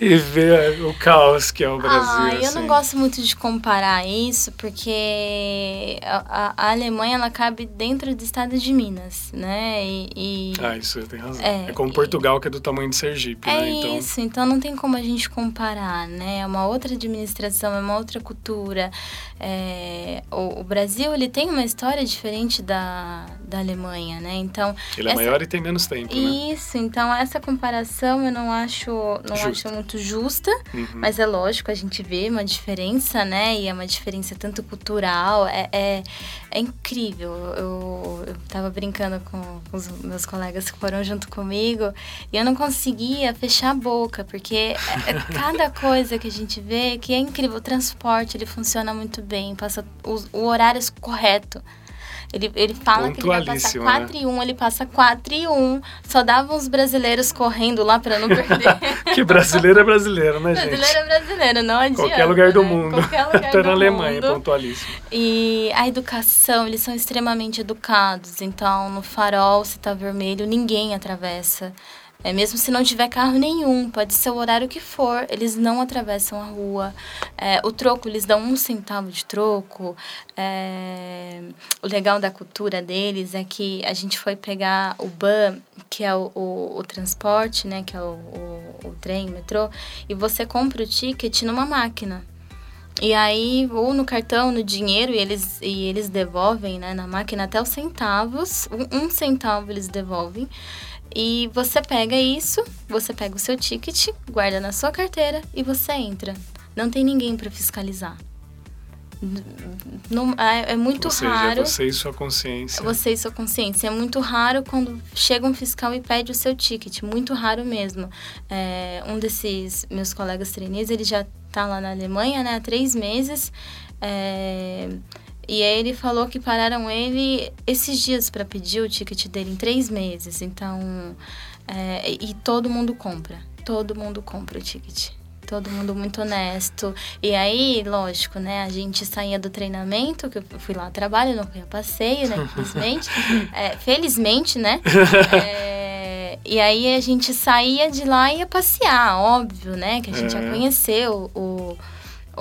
e vê o caos que é o Brasil? Ah, eu assim? não gosto muito de comparar isso, porque a, a- Alemanha ela cabe dentro do estado de Minas, né? E, e Ah, isso tem razão. É, É, como e- Portugal, que é do tamanho de Sergipe, é né? Então, isso, então não tem como a gente comparar, né? É uma outra administração, é uma outra cultura. É, o, o Brasil ele tem uma história diferente da, da Alemanha, né? Então ele é essa- maior e tem menos tempo, né? Isso, então essa comparação eu não acho, não Justa. acho muito justa, Uhum. mas é lógico, a gente vê uma diferença, né? E é uma diferença tanto cultural, é, é, é incrível. Eu, eu tava brincando com os meus colegas que foram junto comigo e eu não conseguia fechar a boca, porque é, é cada (laughs) coisa que a gente vê que é incrível. O transporte, ele funciona muito bem, passa o, o horário correto. Ele, ele fala que ele vai passar Pontualíssimo, 4 e 1, ele passa 4 e 1. Só dava uns brasileiros correndo lá pra não perder. (laughs) Que brasileiro é brasileiro, né, gente? brasileiro é brasileiro, não adianta. Qualquer lugar do né? mundo. Qualquer lugar (laughs) Até na Alemanha, mundo. pontualíssimo. E a educação, eles são extremamente educados. Então, no farol, se tá vermelho, ninguém atravessa. É, mesmo se não tiver carro nenhum, pode ser o horário que for, eles não atravessam a rua. É, o troco, eles dão um centavo de troco. É, o legal da cultura deles é que a gente foi pegar o BAN, que é o, o, o transporte, né? Que é o, o, o trem, o metrô, e você compra o ticket numa máquina. E aí, ou no cartão, no dinheiro, e eles, e eles devolvem, né, na máquina até os centavos. Um, um centavo eles devolvem. E você pega isso, você pega o seu ticket, guarda na sua carteira e você entra. Não tem ninguém para fiscalizar. Não, é, é muito Ou seja, raro. você e sua consciência. Você e sua consciência. É muito raro quando chega um fiscal e pede o seu ticket. Muito raro mesmo. É, um desses meus colegas trainees, ele já tá lá na Alemanha, né? Há três meses. É, e aí ele falou que pararam ele esses dias para pedir o ticket dele em três meses. Então... é, e todo mundo compra. Todo mundo compra o ticket. Todo mundo muito honesto. E aí, lógico, né? A gente saía do treinamento, que eu fui lá a trabalho, não fui a passeio, né? Infelizmente. (laughs) É, felizmente, né? (laughs) É, e aí a gente saía de lá e ia passear, óbvio, né? Que a gente É. já conheceu o, o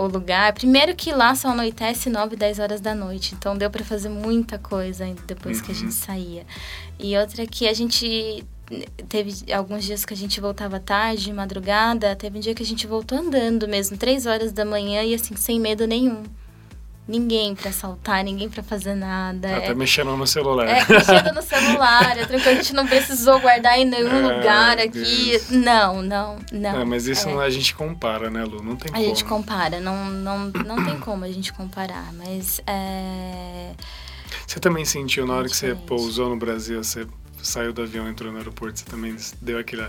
lugar. Primeiro que lá só anoitece 9, 10 horas da noite. Então deu para fazer muita coisa depois que a Uhum. gente saía. E outra que a gente teve alguns dias que a gente voltava tarde, de madrugada, teve um dia que a gente voltou andando mesmo, três horas da manhã e assim, sem medo nenhum. Ninguém pra assaltar, ninguém pra fazer nada. Até É, mexendo no celular. é, mexendo no (laughs) celular, é tranquilo, a gente não precisou guardar em nenhum É, lugar aqui. Deus. Não, não, não. É, mas isso É. a gente compara, né, Lu? Não tem A como. gente compara, não, não, não tem como a gente comparar, mas é. Você também sentiu na hora que você pousou no Brasil, você saiu do avião, entrou no aeroporto, você também deu aquele...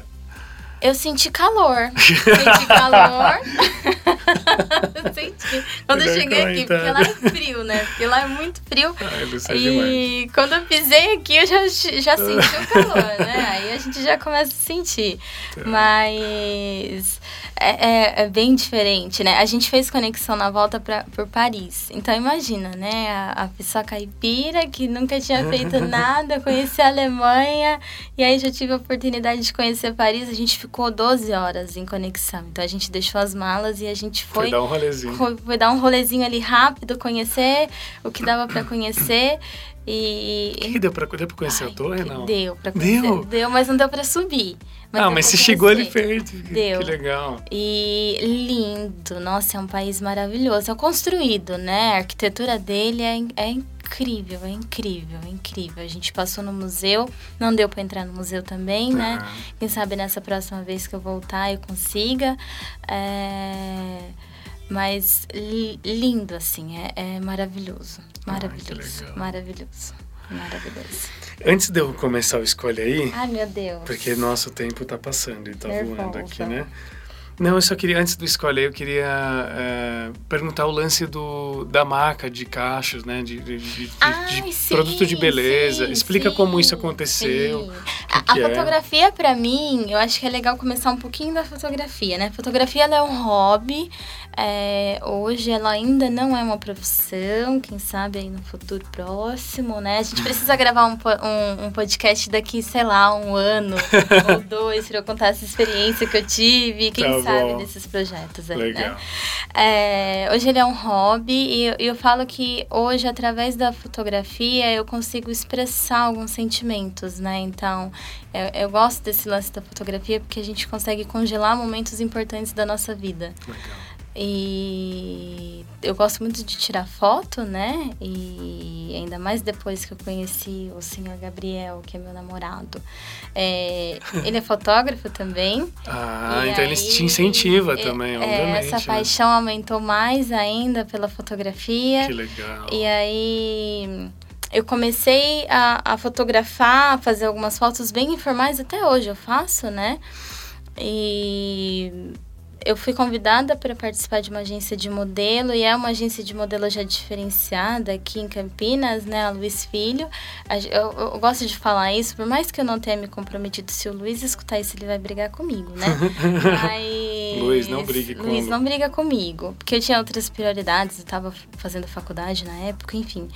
Eu senti calor. (laughs) Senti calor. (laughs) Senti. Quando eu Melhor cheguei aqui, porque comentário. lá é frio, né? Porque lá é muito frio. (laughs) Ai, é. E quando eu pisei aqui, eu já, já senti o calor, né? Aí a gente já começa a sentir. Tá. Mas é, é, é bem diferente, né? A gente fez conexão na volta pra, por Paris. Então imagina, né? A, a pessoa caipira que nunca tinha feito (laughs) nada, conhecer a Alemanha. E aí já tive a oportunidade de conhecer Paris. A gente ficou 12 horas em conexão. Então a gente deixou as malas e a gente Foi foi dar um rolezinho. foi, foi dar um rolezinho ali rápido, conhecer o que dava pra conhecer. E. Que deu pra, deu pra conhecer Ai, a torre, não? Deu pra conhecer. Deu? Deu, mas não deu pra subir. ah, deu mas você chegou ali perto. Que- Deu. Que legal. E lindo, nossa, é um país maravilhoso. É construído, né? A arquitetura dele é, é incrível, é incrível, é incrível. A gente passou no museu, não deu pra entrar no museu também, né? Aham. Quem sabe nessa próxima vez que eu voltar eu consiga. É, Mas li- lindo, assim, é, é maravilhoso. Maravilhoso, maravilhoso, maravilhoso. Antes de eu começar o escolha aí, Ai, meu Deus. porque nosso tempo tá passando e tá voando Nervosa. aqui, né? Não, eu só queria, antes do escolher, eu queria é, perguntar o lance do, da marca de cachos, né? De, de, de, Ai, de sim, produto de beleza. sim, Explica sim, como isso aconteceu. que A, que a é. fotografia, pra mim, eu acho que é legal começar um pouquinho da fotografia, né? Fotografia é um hobby. É, hoje ela ainda não é uma profissão, quem sabe aí no futuro próximo, né? A gente precisa (laughs) gravar um, um, um podcast daqui, sei lá, um ano (laughs) ou dois pra eu contar essa experiência que eu tive, quem Tá sabe bom. desses projetos aí, né? Legal. É, hoje ele é um hobby e eu, eu falo que hoje, através da fotografia, eu consigo expressar alguns sentimentos, né? Então, eu, eu gosto desse lance da fotografia porque a gente consegue congelar momentos importantes da nossa vida. Legal. E eu gosto muito de tirar foto, né? E ainda mais depois que eu conheci o senhor Gabriel, que é meu namorado. É, (laughs) ele é fotógrafo também. Ah, E então ele aí, te incentiva é- também, é, obviamente. Essa né? paixão aumentou mais ainda pela fotografia. Que legal. E aí eu comecei a, a fotografar, a fazer algumas fotos bem informais, até hoje eu faço, né? E eu fui convidada para participar de uma agência de modelo, e é uma agência de modelo já diferenciada aqui em Campinas, né? A Luiz Filho. Eu, eu gosto de falar isso, por mais que eu não tenha me comprometido, se o Luiz escutar isso, ele vai brigar comigo, né? (laughs) Mas... Luiz, não brigue com Luiz, não briga comigo, porque eu tinha outras prioridades, eu estava fazendo faculdade na época, enfim.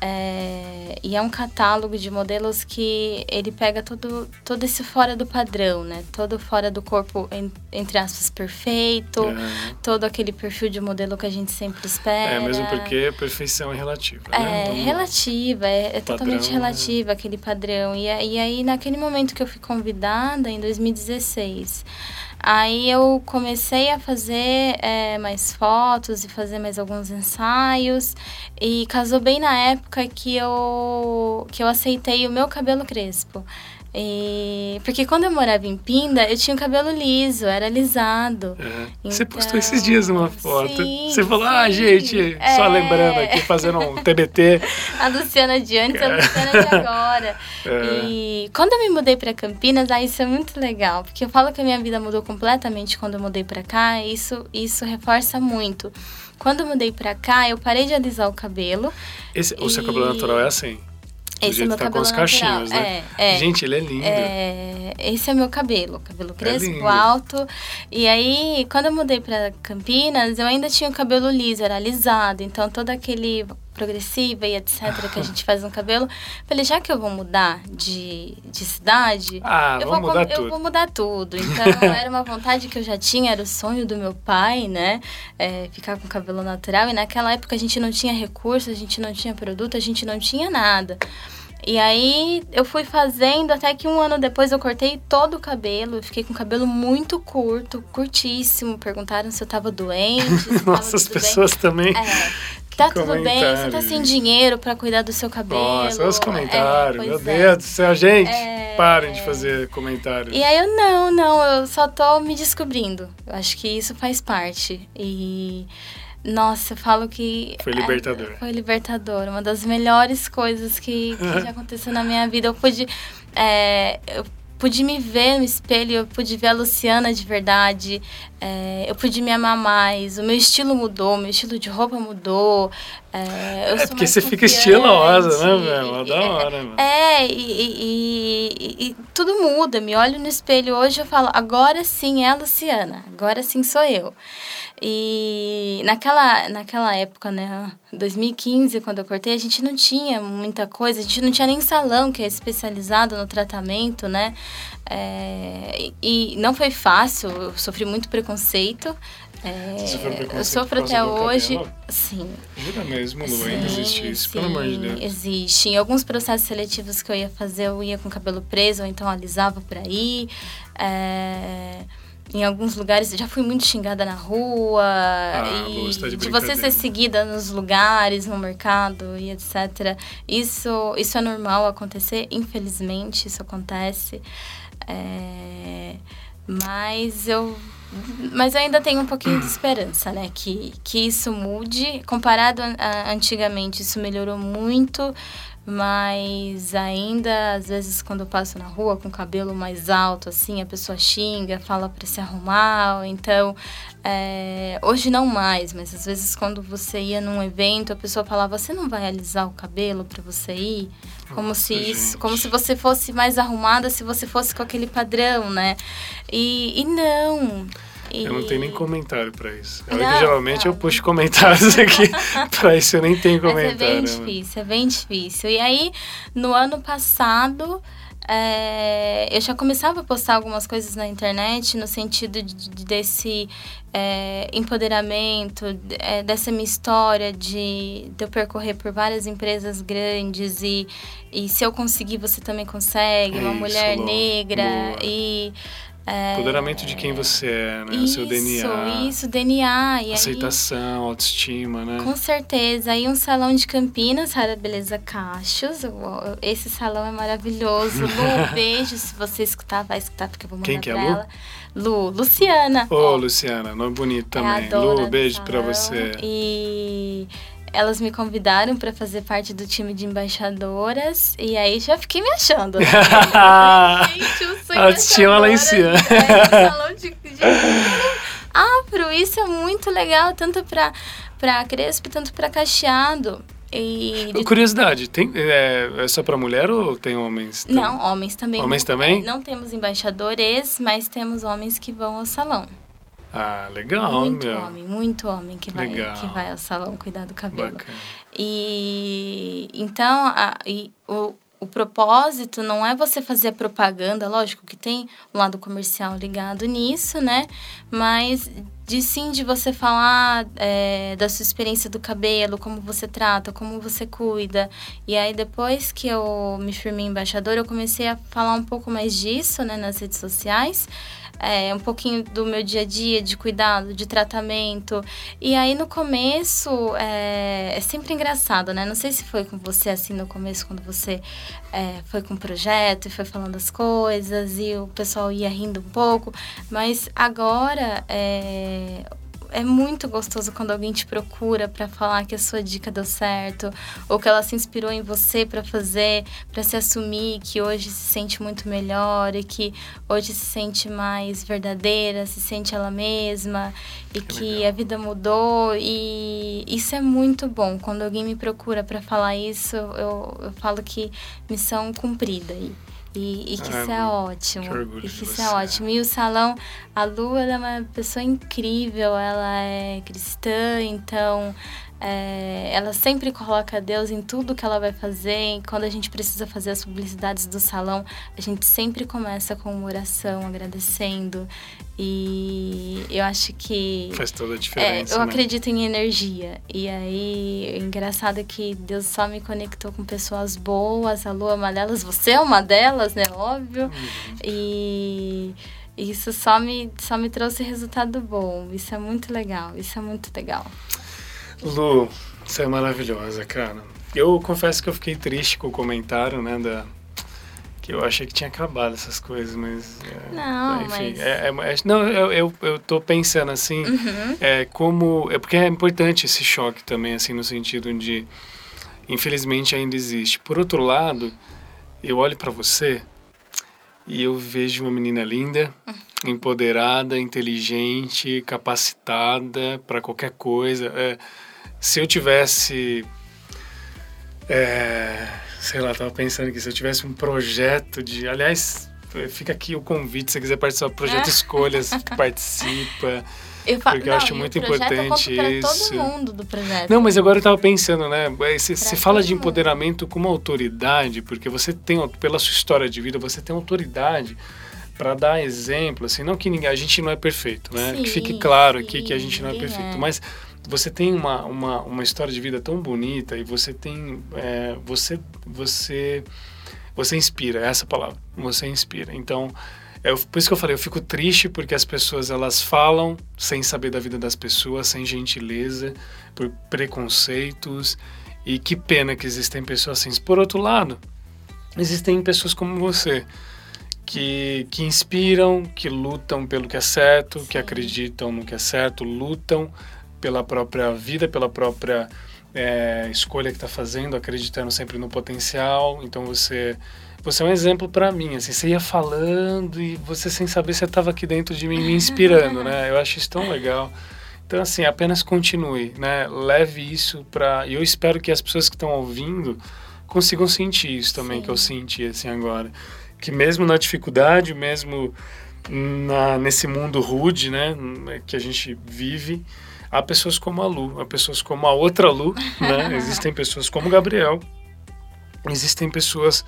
É, e é um catálogo de modelos que ele pega todo, todo esse fora do padrão, né? Todo fora do corpo, en- entre aspas, perfeito. É. Todo aquele perfil de modelo que a gente sempre espera. É, mesmo porque perfeição é relativa, né? É, Vamos- relativa, é, é totalmente né? relativa aquele padrão. E, e aí, naquele momento que eu fui convidada, em 2016, aí eu comecei a fazer é, mais fotos e fazer mais alguns ensaios. E casou bem na época que eu, que eu aceitei o meu cabelo crespo. E, porque quando eu morava em Pinda, eu tinha o cabelo liso, era alisado. É. Você postou Então, esses dias uma foto. sim, Você falou, ah, sim. gente, só É. lembrando aqui, fazendo um TBT. (laughs) A Luciana de antes, a Luciana de agora. (laughs) É. E quando eu me mudei para Campinas, aí isso é muito legal, porque eu falo que a minha vida mudou completamente quando eu mudei para cá, e isso isso reforça muito. Quando eu mudei para cá, eu parei de alisar o cabelo. Esse, o seu E- cabelo natural é assim. Esse é meu tá com cabelo os natural. cachinhos, né? É, é. Gente, ele é lindo. É, esse é meu cabelo, cabelo crespo, lindo. alto. E aí, quando eu mudei para Campinas, eu ainda tinha o cabelo liso, era alisado. Então, todo aquele progressiva e etc. que a gente faz no cabelo. Falei, já que eu vou mudar de, de cidade, Ah, eu, vou, mudar eu tudo. vou mudar tudo. Então, (laughs) era uma vontade que eu já tinha, era o sonho do meu pai, né? É, ficar com cabelo natural. E naquela época a gente não tinha recurso, a gente não tinha produto, a gente não tinha nada. E aí eu fui fazendo até que um ano depois eu cortei todo o cabelo. Eu fiquei com o cabelo muito curto, curtíssimo. Perguntaram se eu tava doente. Se (laughs) Nossa, as tudo bem. também. É, tá tudo bem, você tá sem dinheiro pra cuidar do seu cabelo. Nossa, olha os comentários. É, Meu é. Deus do céu, gente. É. Parem de fazer comentários. E aí eu não, não, eu só tô me descobrindo. Eu acho que isso faz parte. E nossa, eu falo que Foi libertador. é, foi libertador, uma das melhores coisas que, que (laughs) já aconteceu na minha vida. Eu pude é, eu pude me ver no espelho, eu pude ver a Luciana de verdade. é, eu pude me amar mais, o meu estilo mudou, meu estilo de roupa mudou. É, É porque você fica estilosa, né, velho? Uma da hora, mano. é, e, e- e- e tudo muda. Me olho no espelho hoje eu falo, agora sim é a Luciana, agora sim sou eu. E naquela, naquela época, né, 2015, quando eu cortei, a gente não tinha muita coisa, a gente não tinha nem salão que é especializado no tratamento, né? É, e e não foi fácil, eu sofri muito preconceito. É, Você sofreu preconceito eu sofro até hoje. cabelo? Sim. Jura mesmo, Lu, Sim, ainda existe isso, pelo amor de sim, Deus. Existe. Em alguns processos seletivos que eu ia fazer, eu ia com o cabelo preso, ou então alisava por aí. É, Em alguns lugares, eu já fui muito xingada na rua. e Lu, você tá de você brincadeira. ser seguida nos lugares, no mercado e etc. Isso, isso é normal acontecer, infelizmente, isso acontece. É, mas eu mas eu ainda tenho um pouquinho de esperança, né? Que, que isso mude. Comparado a, a antigamente, isso melhorou muito. Mas ainda, às vezes, quando eu passo na rua com o cabelo mais alto, assim, a pessoa xinga, fala para se arrumar. Então, é, hoje não mais, mas às vezes quando você ia num evento, a pessoa falava: Você não vai alisar o cabelo para você ir? Como Nossa, se isso, gente. como se você fosse mais arrumada, se você fosse com aquele padrão, né? E, e não. E... Eu não tenho nem comentário para isso. Não, geralmente não. eu puxo comentários (laughs) aqui. para isso eu nem tenho comentário. Mas é bem difícil, é bem difícil. E aí, no ano passado, é, eu já começava a postar algumas coisas na internet no sentido de, de desse é, empoderamento, é, dessa minha história de, de eu percorrer por várias empresas grandes e, e se eu conseguir, você também consegue, uma mulher negra boa. e é... Empoderamento de quem você é, né? Isso, o seu DNA. Isso, DNA. E aceitação, aí... autoestima, né? Com certeza. Aí um salão de Campinas, Rara Beleza Cachos. Esse salão é maravilhoso. Lu, (laughs) beijo. Se você escutar, vai escutar, porque eu vou mandar quem que é, pra Lu? ela. Lu, Luciana. Ô, oh, Luciana, nome bonito é também. É Lu, beijo pra você. E elas me convidaram para fazer parte do time de embaixadoras e aí já fiquei me achando. Né? (laughs) Gente, eu sou lá em cima. É, salão de, de afro, isso é muito legal, tanto para para Crespo, tanto para Cacheado. E de... Curiosidade, tem, é, é só para mulher ou tem homens? Também? Não, homens também. Homens também? Não temos embaixadores, mas temos homens que vão ao salão. Ah, legal, muito meu. homem, muito homem que vai, que vai ao salão cuidar do cabelo. Bacana. E então, a, e, o, o propósito não é você fazer propaganda, lógico que tem um lado comercial ligado nisso, né? Mas de sim de você falar é, da sua experiência do cabelo, como você trata, como você cuida. E aí depois que eu me firmei embaixador, eu comecei a falar um pouco mais disso, né, nas redes sociais é, um pouquinho do meu dia a dia de cuidado, de tratamento. E aí no começo é, é sempre engraçado, né? Não sei se foi com você assim no começo, quando você é, foi com o projeto e foi falando as coisas e o pessoal ia rindo um pouco, mas agora é, muito gostoso quando alguém te procura para falar que a sua dica deu certo ou que ela se inspirou em você para fazer, para se assumir que hoje se sente muito melhor e que hoje se sente mais verdadeira, se sente ela mesma e que, que a vida mudou e isso é muito bom. Quando alguém me procura para falar isso, eu, eu falo que missão cumprida aí. E, e que ah, isso é ótimo. Que e que isso é ótimo. E o salão, a Lu, ela é uma pessoa incrível, ela é cristã, então é, ela sempre coloca Deus em tudo que ela vai fazer. E quando a gente precisa fazer as publicidades do salão, a gente sempre começa com uma oração, agradecendo. E eu acho que. Faz toda a diferença. É, eu né? acredito em energia. E aí, o engraçado é que Deus só me conectou com pessoas boas. A Lu é uma delas, você é uma delas, né? Óbvio. Uhum. E isso só me, só me trouxe resultado bom. Isso é muito legal. Isso é muito legal. Lu, você é maravilhosa, cara. Eu confesso que eu fiquei triste com o comentário, né, da que eu achei que tinha acabado essas coisas, mas é, não, enfim, mas... É, é, é, não, eu, eu, eu tô pensando assim, uhum. é como é porque é importante esse choque também, assim, no sentido de infelizmente ainda existe. Por outro lado, eu olho para você e eu vejo uma menina linda, uhum. empoderada, inteligente, capacitada para qualquer coisa. É, se eu tivesse. É, sei lá, tava pensando que se eu tivesse um projeto de. Aliás, fica aqui o convite, se você quiser participar do projeto é. Escolhas, participa. (laughs) Eu falo, porque não, eu acho muito importante eu isso. todo mundo do projeto. Não, mas agora eu tava pensando, né? Você, você fala de empoderamento com uma autoridade, porque você tem, pela sua história de vida, você tem autoridade para dar exemplo, assim, não que ninguém, a gente não é perfeito, né? Sim, que fique claro sim, aqui que a gente não é perfeito, é. mas você tem uma, uma, uma história de vida tão bonita e você tem é, você você você inspira é essa palavra você inspira então é por isso que eu falei eu fico triste porque as pessoas elas falam sem saber da vida das pessoas sem gentileza por preconceitos e que pena que existem pessoas assim por outro lado existem pessoas como você que, que inspiram, que lutam pelo que é certo, Sim. que acreditam no que é certo, lutam pela própria vida, pela própria é, escolha que está fazendo, acreditando sempre no potencial. Então você você é um exemplo para mim. Assim, você ia falando e você sem saber você estava aqui dentro de mim me inspirando, né? Eu acho isso tão legal. Então assim, apenas continue, né? Leve isso para e eu espero que as pessoas que estão ouvindo consigam sentir isso também Sim. que eu senti assim agora, que mesmo na dificuldade, mesmo na, nesse mundo rude, né, que a gente vive, há pessoas como a Lu, há pessoas como a outra Lu, né? (laughs) Existem pessoas como o Gabriel, existem pessoas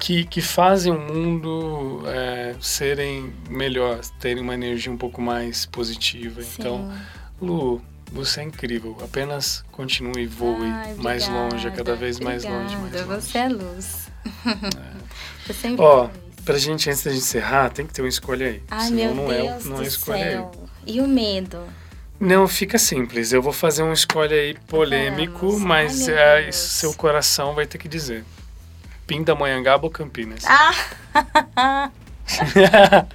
que, que fazem o mundo é, serem melhor, terem uma energia um pouco mais positiva. Sim. Então, Lu, você é incrível. Apenas continue e voe Ai, mais longe, cada obrigada, vez mais longe, mais obrigada. longe. Você é luz. (laughs) Eu sempre Ó, pra gente, antes da gente encerrar, tem que ter uma escolha aí. Ai, Senão meu não Deus é, não do é escolha aí. céu. E o medo? Não, fica simples. Eu vou fazer uma escolha aí polêmico, Vamos. mas Ai, é, seu coração vai ter que dizer. Pindamonhangaba ou Campinas? Ah! (laughs)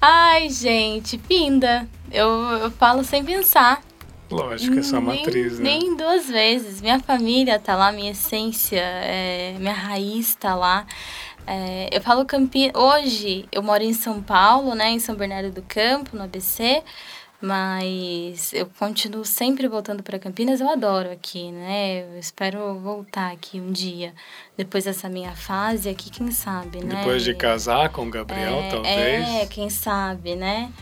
Ai, gente, pinda. Eu, eu falo sem pensar. Lógico, é nem, matriz, né? Nem duas vezes. Minha família tá lá, minha essência, é, minha raiz tá lá. É, eu falo Campinas. Hoje eu moro em São Paulo, né? Em São Bernardo do Campo, no ABC. Mas eu continuo sempre voltando para Campinas. Eu adoro aqui, né? Eu espero voltar aqui um dia. Depois dessa minha fase aqui, quem sabe, né? Depois de casar com o Gabriel, é, talvez. É, quem sabe, né?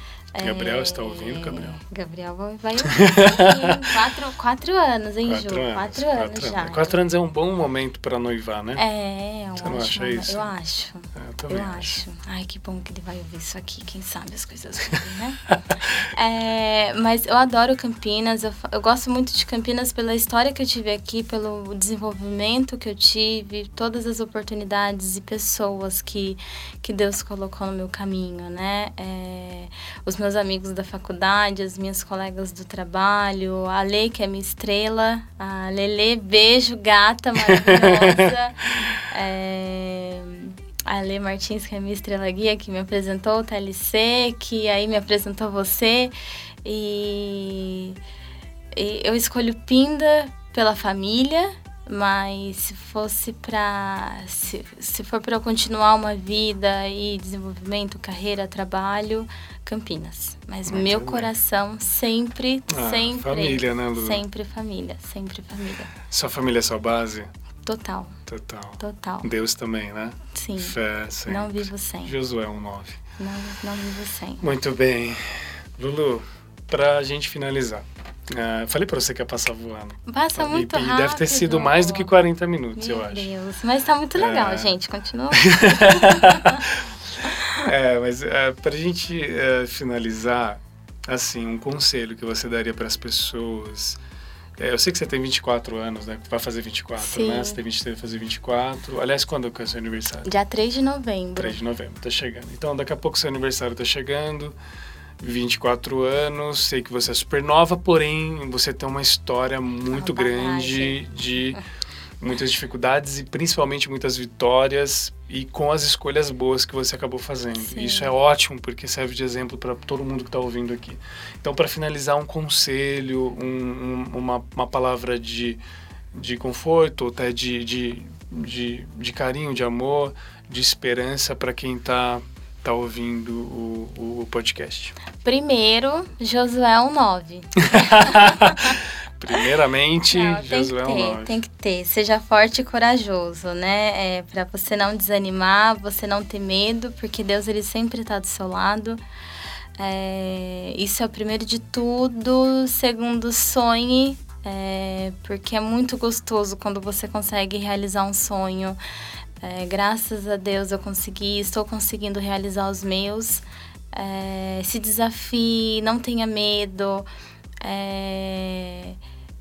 Gabriel É, está ouvindo, Gabriel? Gabriel vai (laughs) ouvir. quatro, quatro anos, hein, Quatro Ju? anos. Quatro anos quatro já. anos. Quatro anos é um bom momento pra noivar, né? É, eu Você não acho. acha isso? Eu acho. É, eu também Eu acho. acho. Ai, que bom que ele vai ouvir isso aqui. Quem sabe as coisas (laughs) mudem, né? É, mas eu adoro Campinas. Eu, eu gosto muito de Campinas pela história que eu tive aqui, pelo desenvolvimento que eu tive, todas as oportunidades e pessoas que, que Deus colocou no meu caminho, né? É, os meus amigos da faculdade, as minhas colegas do trabalho, a Lê, que é minha estrela, a Lele, beijo, gata maravilhosa. (laughs) É, a Lê Martins, que é minha estrela guia, que me apresentou o TLC, que aí me apresentou você. E, e eu escolho Pinda pela família, mas se fosse para se, se for para eu continuar uma vida e desenvolvimento, carreira, trabalho, Campinas. Mas Muito meu bem. coração sempre, Ah, sempre família, né, Lu? Sempre família, sempre família. Sua família é sua base? Total, Total. total. Deus também, né? Sim. Fé, sempre. Não vivo sem. Josué 1,9. Não, não vivo sem. Muito bem. Lulu, pra gente finalizar. Ah, falei pra você que ia passar voando. Passa E- muito e, rápido. deve ter sido mais do que 40 minutos, Meu eu acho. Deus, mas tá muito legal, É. gente. Continua. (laughs) É, mas é, pra gente é, finalizar, assim, um conselho que você daria para as pessoas. É, eu sei que você tem 24 anos, né? Vai fazer 24, Sim. né? Você tem 23, vai fazer 24. Aliás, quando é o seu aniversário? Dia 3 de novembro. 3 de novembro, tá chegando. Então, daqui a pouco seu aniversário tá chegando. 24 anos, sei que você é super nova, porém você tem uma história muito Uma grande de muitas dificuldades e principalmente muitas vitórias e com as escolhas boas que você acabou fazendo. Sim. Isso é ótimo porque serve de exemplo para todo mundo que está ouvindo aqui. Então, para finalizar, um conselho, um- um- uma, uma palavra de, de conforto, ou até de, de, de, de carinho, de amor, de esperança para quem está tá ouvindo o, o podcast. Primeiro, Josué 1,9. (laughs) Primeiramente, Não, tem Josué que ter, 1,9. tem que ter. Seja forte e corajoso, né? É, para você não desanimar, você não ter medo, porque Deus ele sempre está do seu lado. É, isso é o primeiro de tudo. Segundo, sonhe, é, porque é muito gostoso quando você consegue realizar um sonho. É, graças a Deus eu consegui, estou conseguindo realizar os meus. É, se desafie, não tenha medo. É,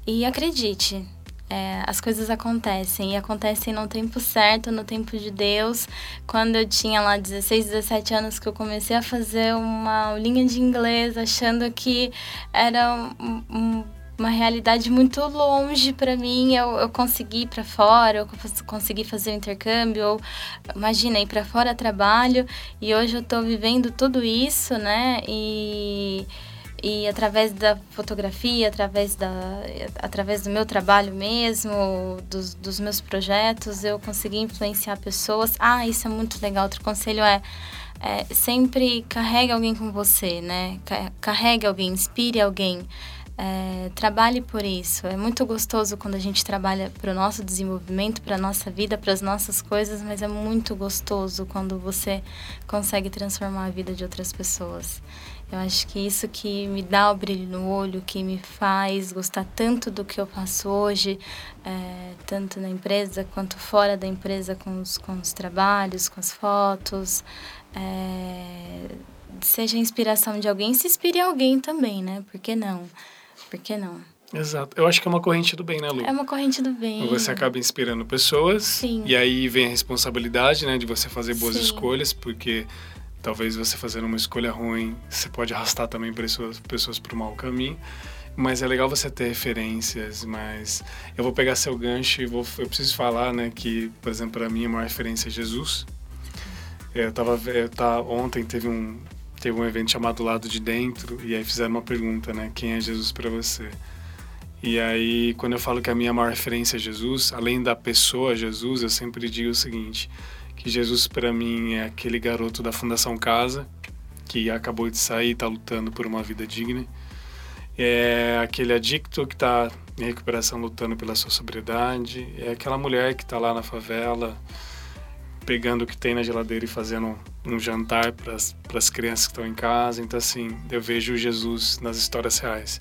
e acredite, é, as coisas acontecem e acontecem no tempo certo, no tempo de Deus. Quando eu tinha lá 16, 17 anos que eu comecei a fazer uma aulinha de inglês, achando que era um, um- uma realidade muito longe para mim. Eu, eu consegui ir para fora, eu consegui fazer o intercâmbio, eu, imagina, ir para fora trabalho e hoje eu estou vivendo tudo isso, né? E e através da fotografia, através, da, através do meu trabalho mesmo, dos, dos meus projetos, eu consegui influenciar pessoas. Ah, isso é muito legal. Outro conselho é, é sempre carregue alguém com você, né? Carregue alguém, inspire alguém. É, trabalhe por isso. É muito gostoso quando a gente trabalha para o nosso desenvolvimento, para a nossa vida, para as nossas coisas, mas é muito gostoso quando você consegue transformar a vida de outras pessoas. Eu acho que isso que me dá o brilho no olho, que me faz gostar tanto do que eu faço hoje, é, tanto na empresa quanto fora da empresa, com os, com os trabalhos, com as fotos. É, seja inspiração de alguém, se inspire alguém também, né? Por que não? Por que não? Exato. Eu acho que é uma corrente do bem, né, Lu? É uma corrente do bem. Você acaba inspirando pessoas. Sim. E aí vem a responsabilidade, né, de você fazer boas Sim. escolhas, porque Talvez você fazendo uma escolha ruim, você pode arrastar também pessoas, pessoas para o mau caminho. Mas é legal você ter referências, mas eu vou pegar seu gancho e vou, eu preciso falar, né, que, por exemplo, para mim a maior referência é Jesus. Eu tava, eu tá, ontem teve um, teve um evento chamado Lado de Dentro e aí fizeram uma pergunta, né, quem é Jesus para você? E aí, quando eu falo que a minha maior referência é Jesus, além da pessoa Jesus, eu sempre digo o seguinte, que Jesus para mim é aquele garoto da Fundação Casa que acabou de sair e está lutando por uma vida digna. É aquele adicto que está em recuperação lutando pela sua sobriedade. É aquela mulher que está lá na favela pegando o que tem na geladeira e fazendo um jantar para as crianças que estão em casa. Então, assim, eu vejo Jesus nas histórias reais.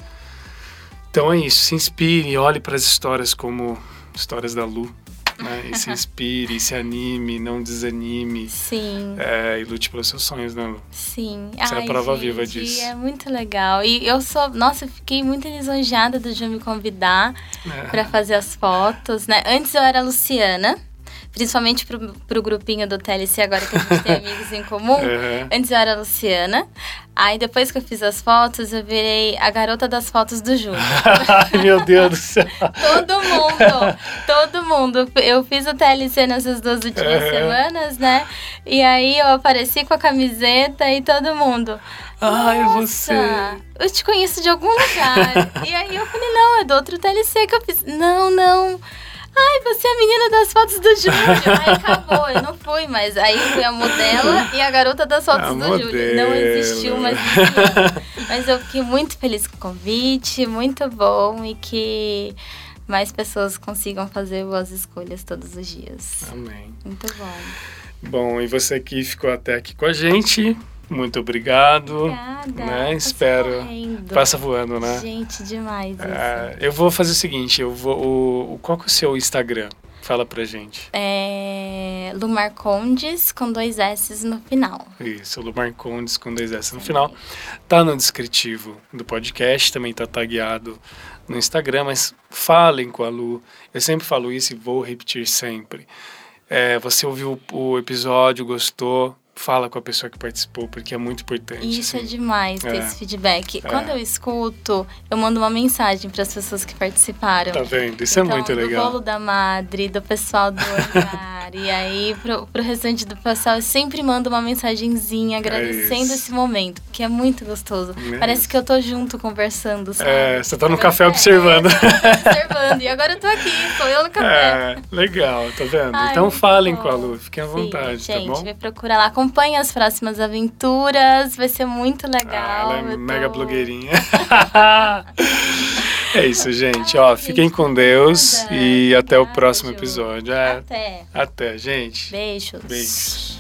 Então é isso, se inspire, olhe para as histórias como histórias da Lu, né? E se (laughs) inspire, se anime, não desanime. Sim. É, e lute pelos seus sonhos, né? Sim. Você Ai, é a prova gente, viva disso. É muito legal. E eu sou, nossa, eu fiquei muito lisonjeada do Ju me convidar É. para fazer as fotos, né? Antes eu era a Luciana. Principalmente pro, pro grupinho do TLC, agora que a gente tem (laughs) amigos em comum. Uhum. Antes eu era a Luciana. Aí depois que eu fiz as fotos, eu virei a garota das fotos do Júnior. Ai, (laughs) meu Deus do céu. (laughs) Todo mundo, todo mundo. Eu fiz o TLC nessas duas últimas Uhum. semanas, né? E aí eu apareci com a camiseta e todo mundo. Ai, "Nossa, você. Eu te conheço de algum lugar. e aí eu falei, não, é do outro TLC que eu fiz. Não, não. Ai, você é a menina das fotos do Júlio. (laughs) Aí acabou, eu não fui mais. Aí fui a modela e a garota das fotos A do Júlio. Não modelo. existiu mais menina. Mas eu fiquei muito feliz com o convite, muito bom e que mais pessoas consigam fazer boas escolhas todos os dias. Amém. Muito bom. Bom, e você que ficou até aqui com a gente, muito obrigado. Obrigada. Né? Passa Espero. correndo. Passa voando, né? Gente, demais. isso. É, eu vou fazer o seguinte, eu vou. O, o- qual que é o seu Instagram? Fala pra gente. É Lumar Condes com dois S no final. Isso, Lumar Condes com dois S no final. Tá no descritivo do podcast, também tá tagueado no Instagram, mas falem com a Lu. Eu sempre falo isso e vou repetir sempre. É, você ouviu o episódio, gostou, fala com a pessoa que participou, porque é muito importante. Isso é assim. demais ter É. esse feedback. É. Quando eu escuto, eu mando uma mensagem para as pessoas que participaram. Tá vendo? Isso é Então, muito do legal. bolo da madre, do pessoal do Olhar. e aí, pro, pro restante do pessoal, eu sempre mando uma mensagenzinha agradecendo isso. esse momento, que é muito gostoso. É Parece que eu tô junto conversando, sabe? É, você tá no café é, observando. é, observando. E agora eu tô aqui, sou eu no café. É, legal, tá vendo? Ai, então muito falem bom. com a Lu, fiquem à Sim, vontade, gente, tá bom? me procura lá. Acompanhe as próximas aventuras. Vai ser muito Ah, legal. ela é mega tô- blogueirinha. (laughs) é isso, gente. Ó, fiquem com Deus e até o próximo episódio. É, Até. até, gente. Beijos. Beijos.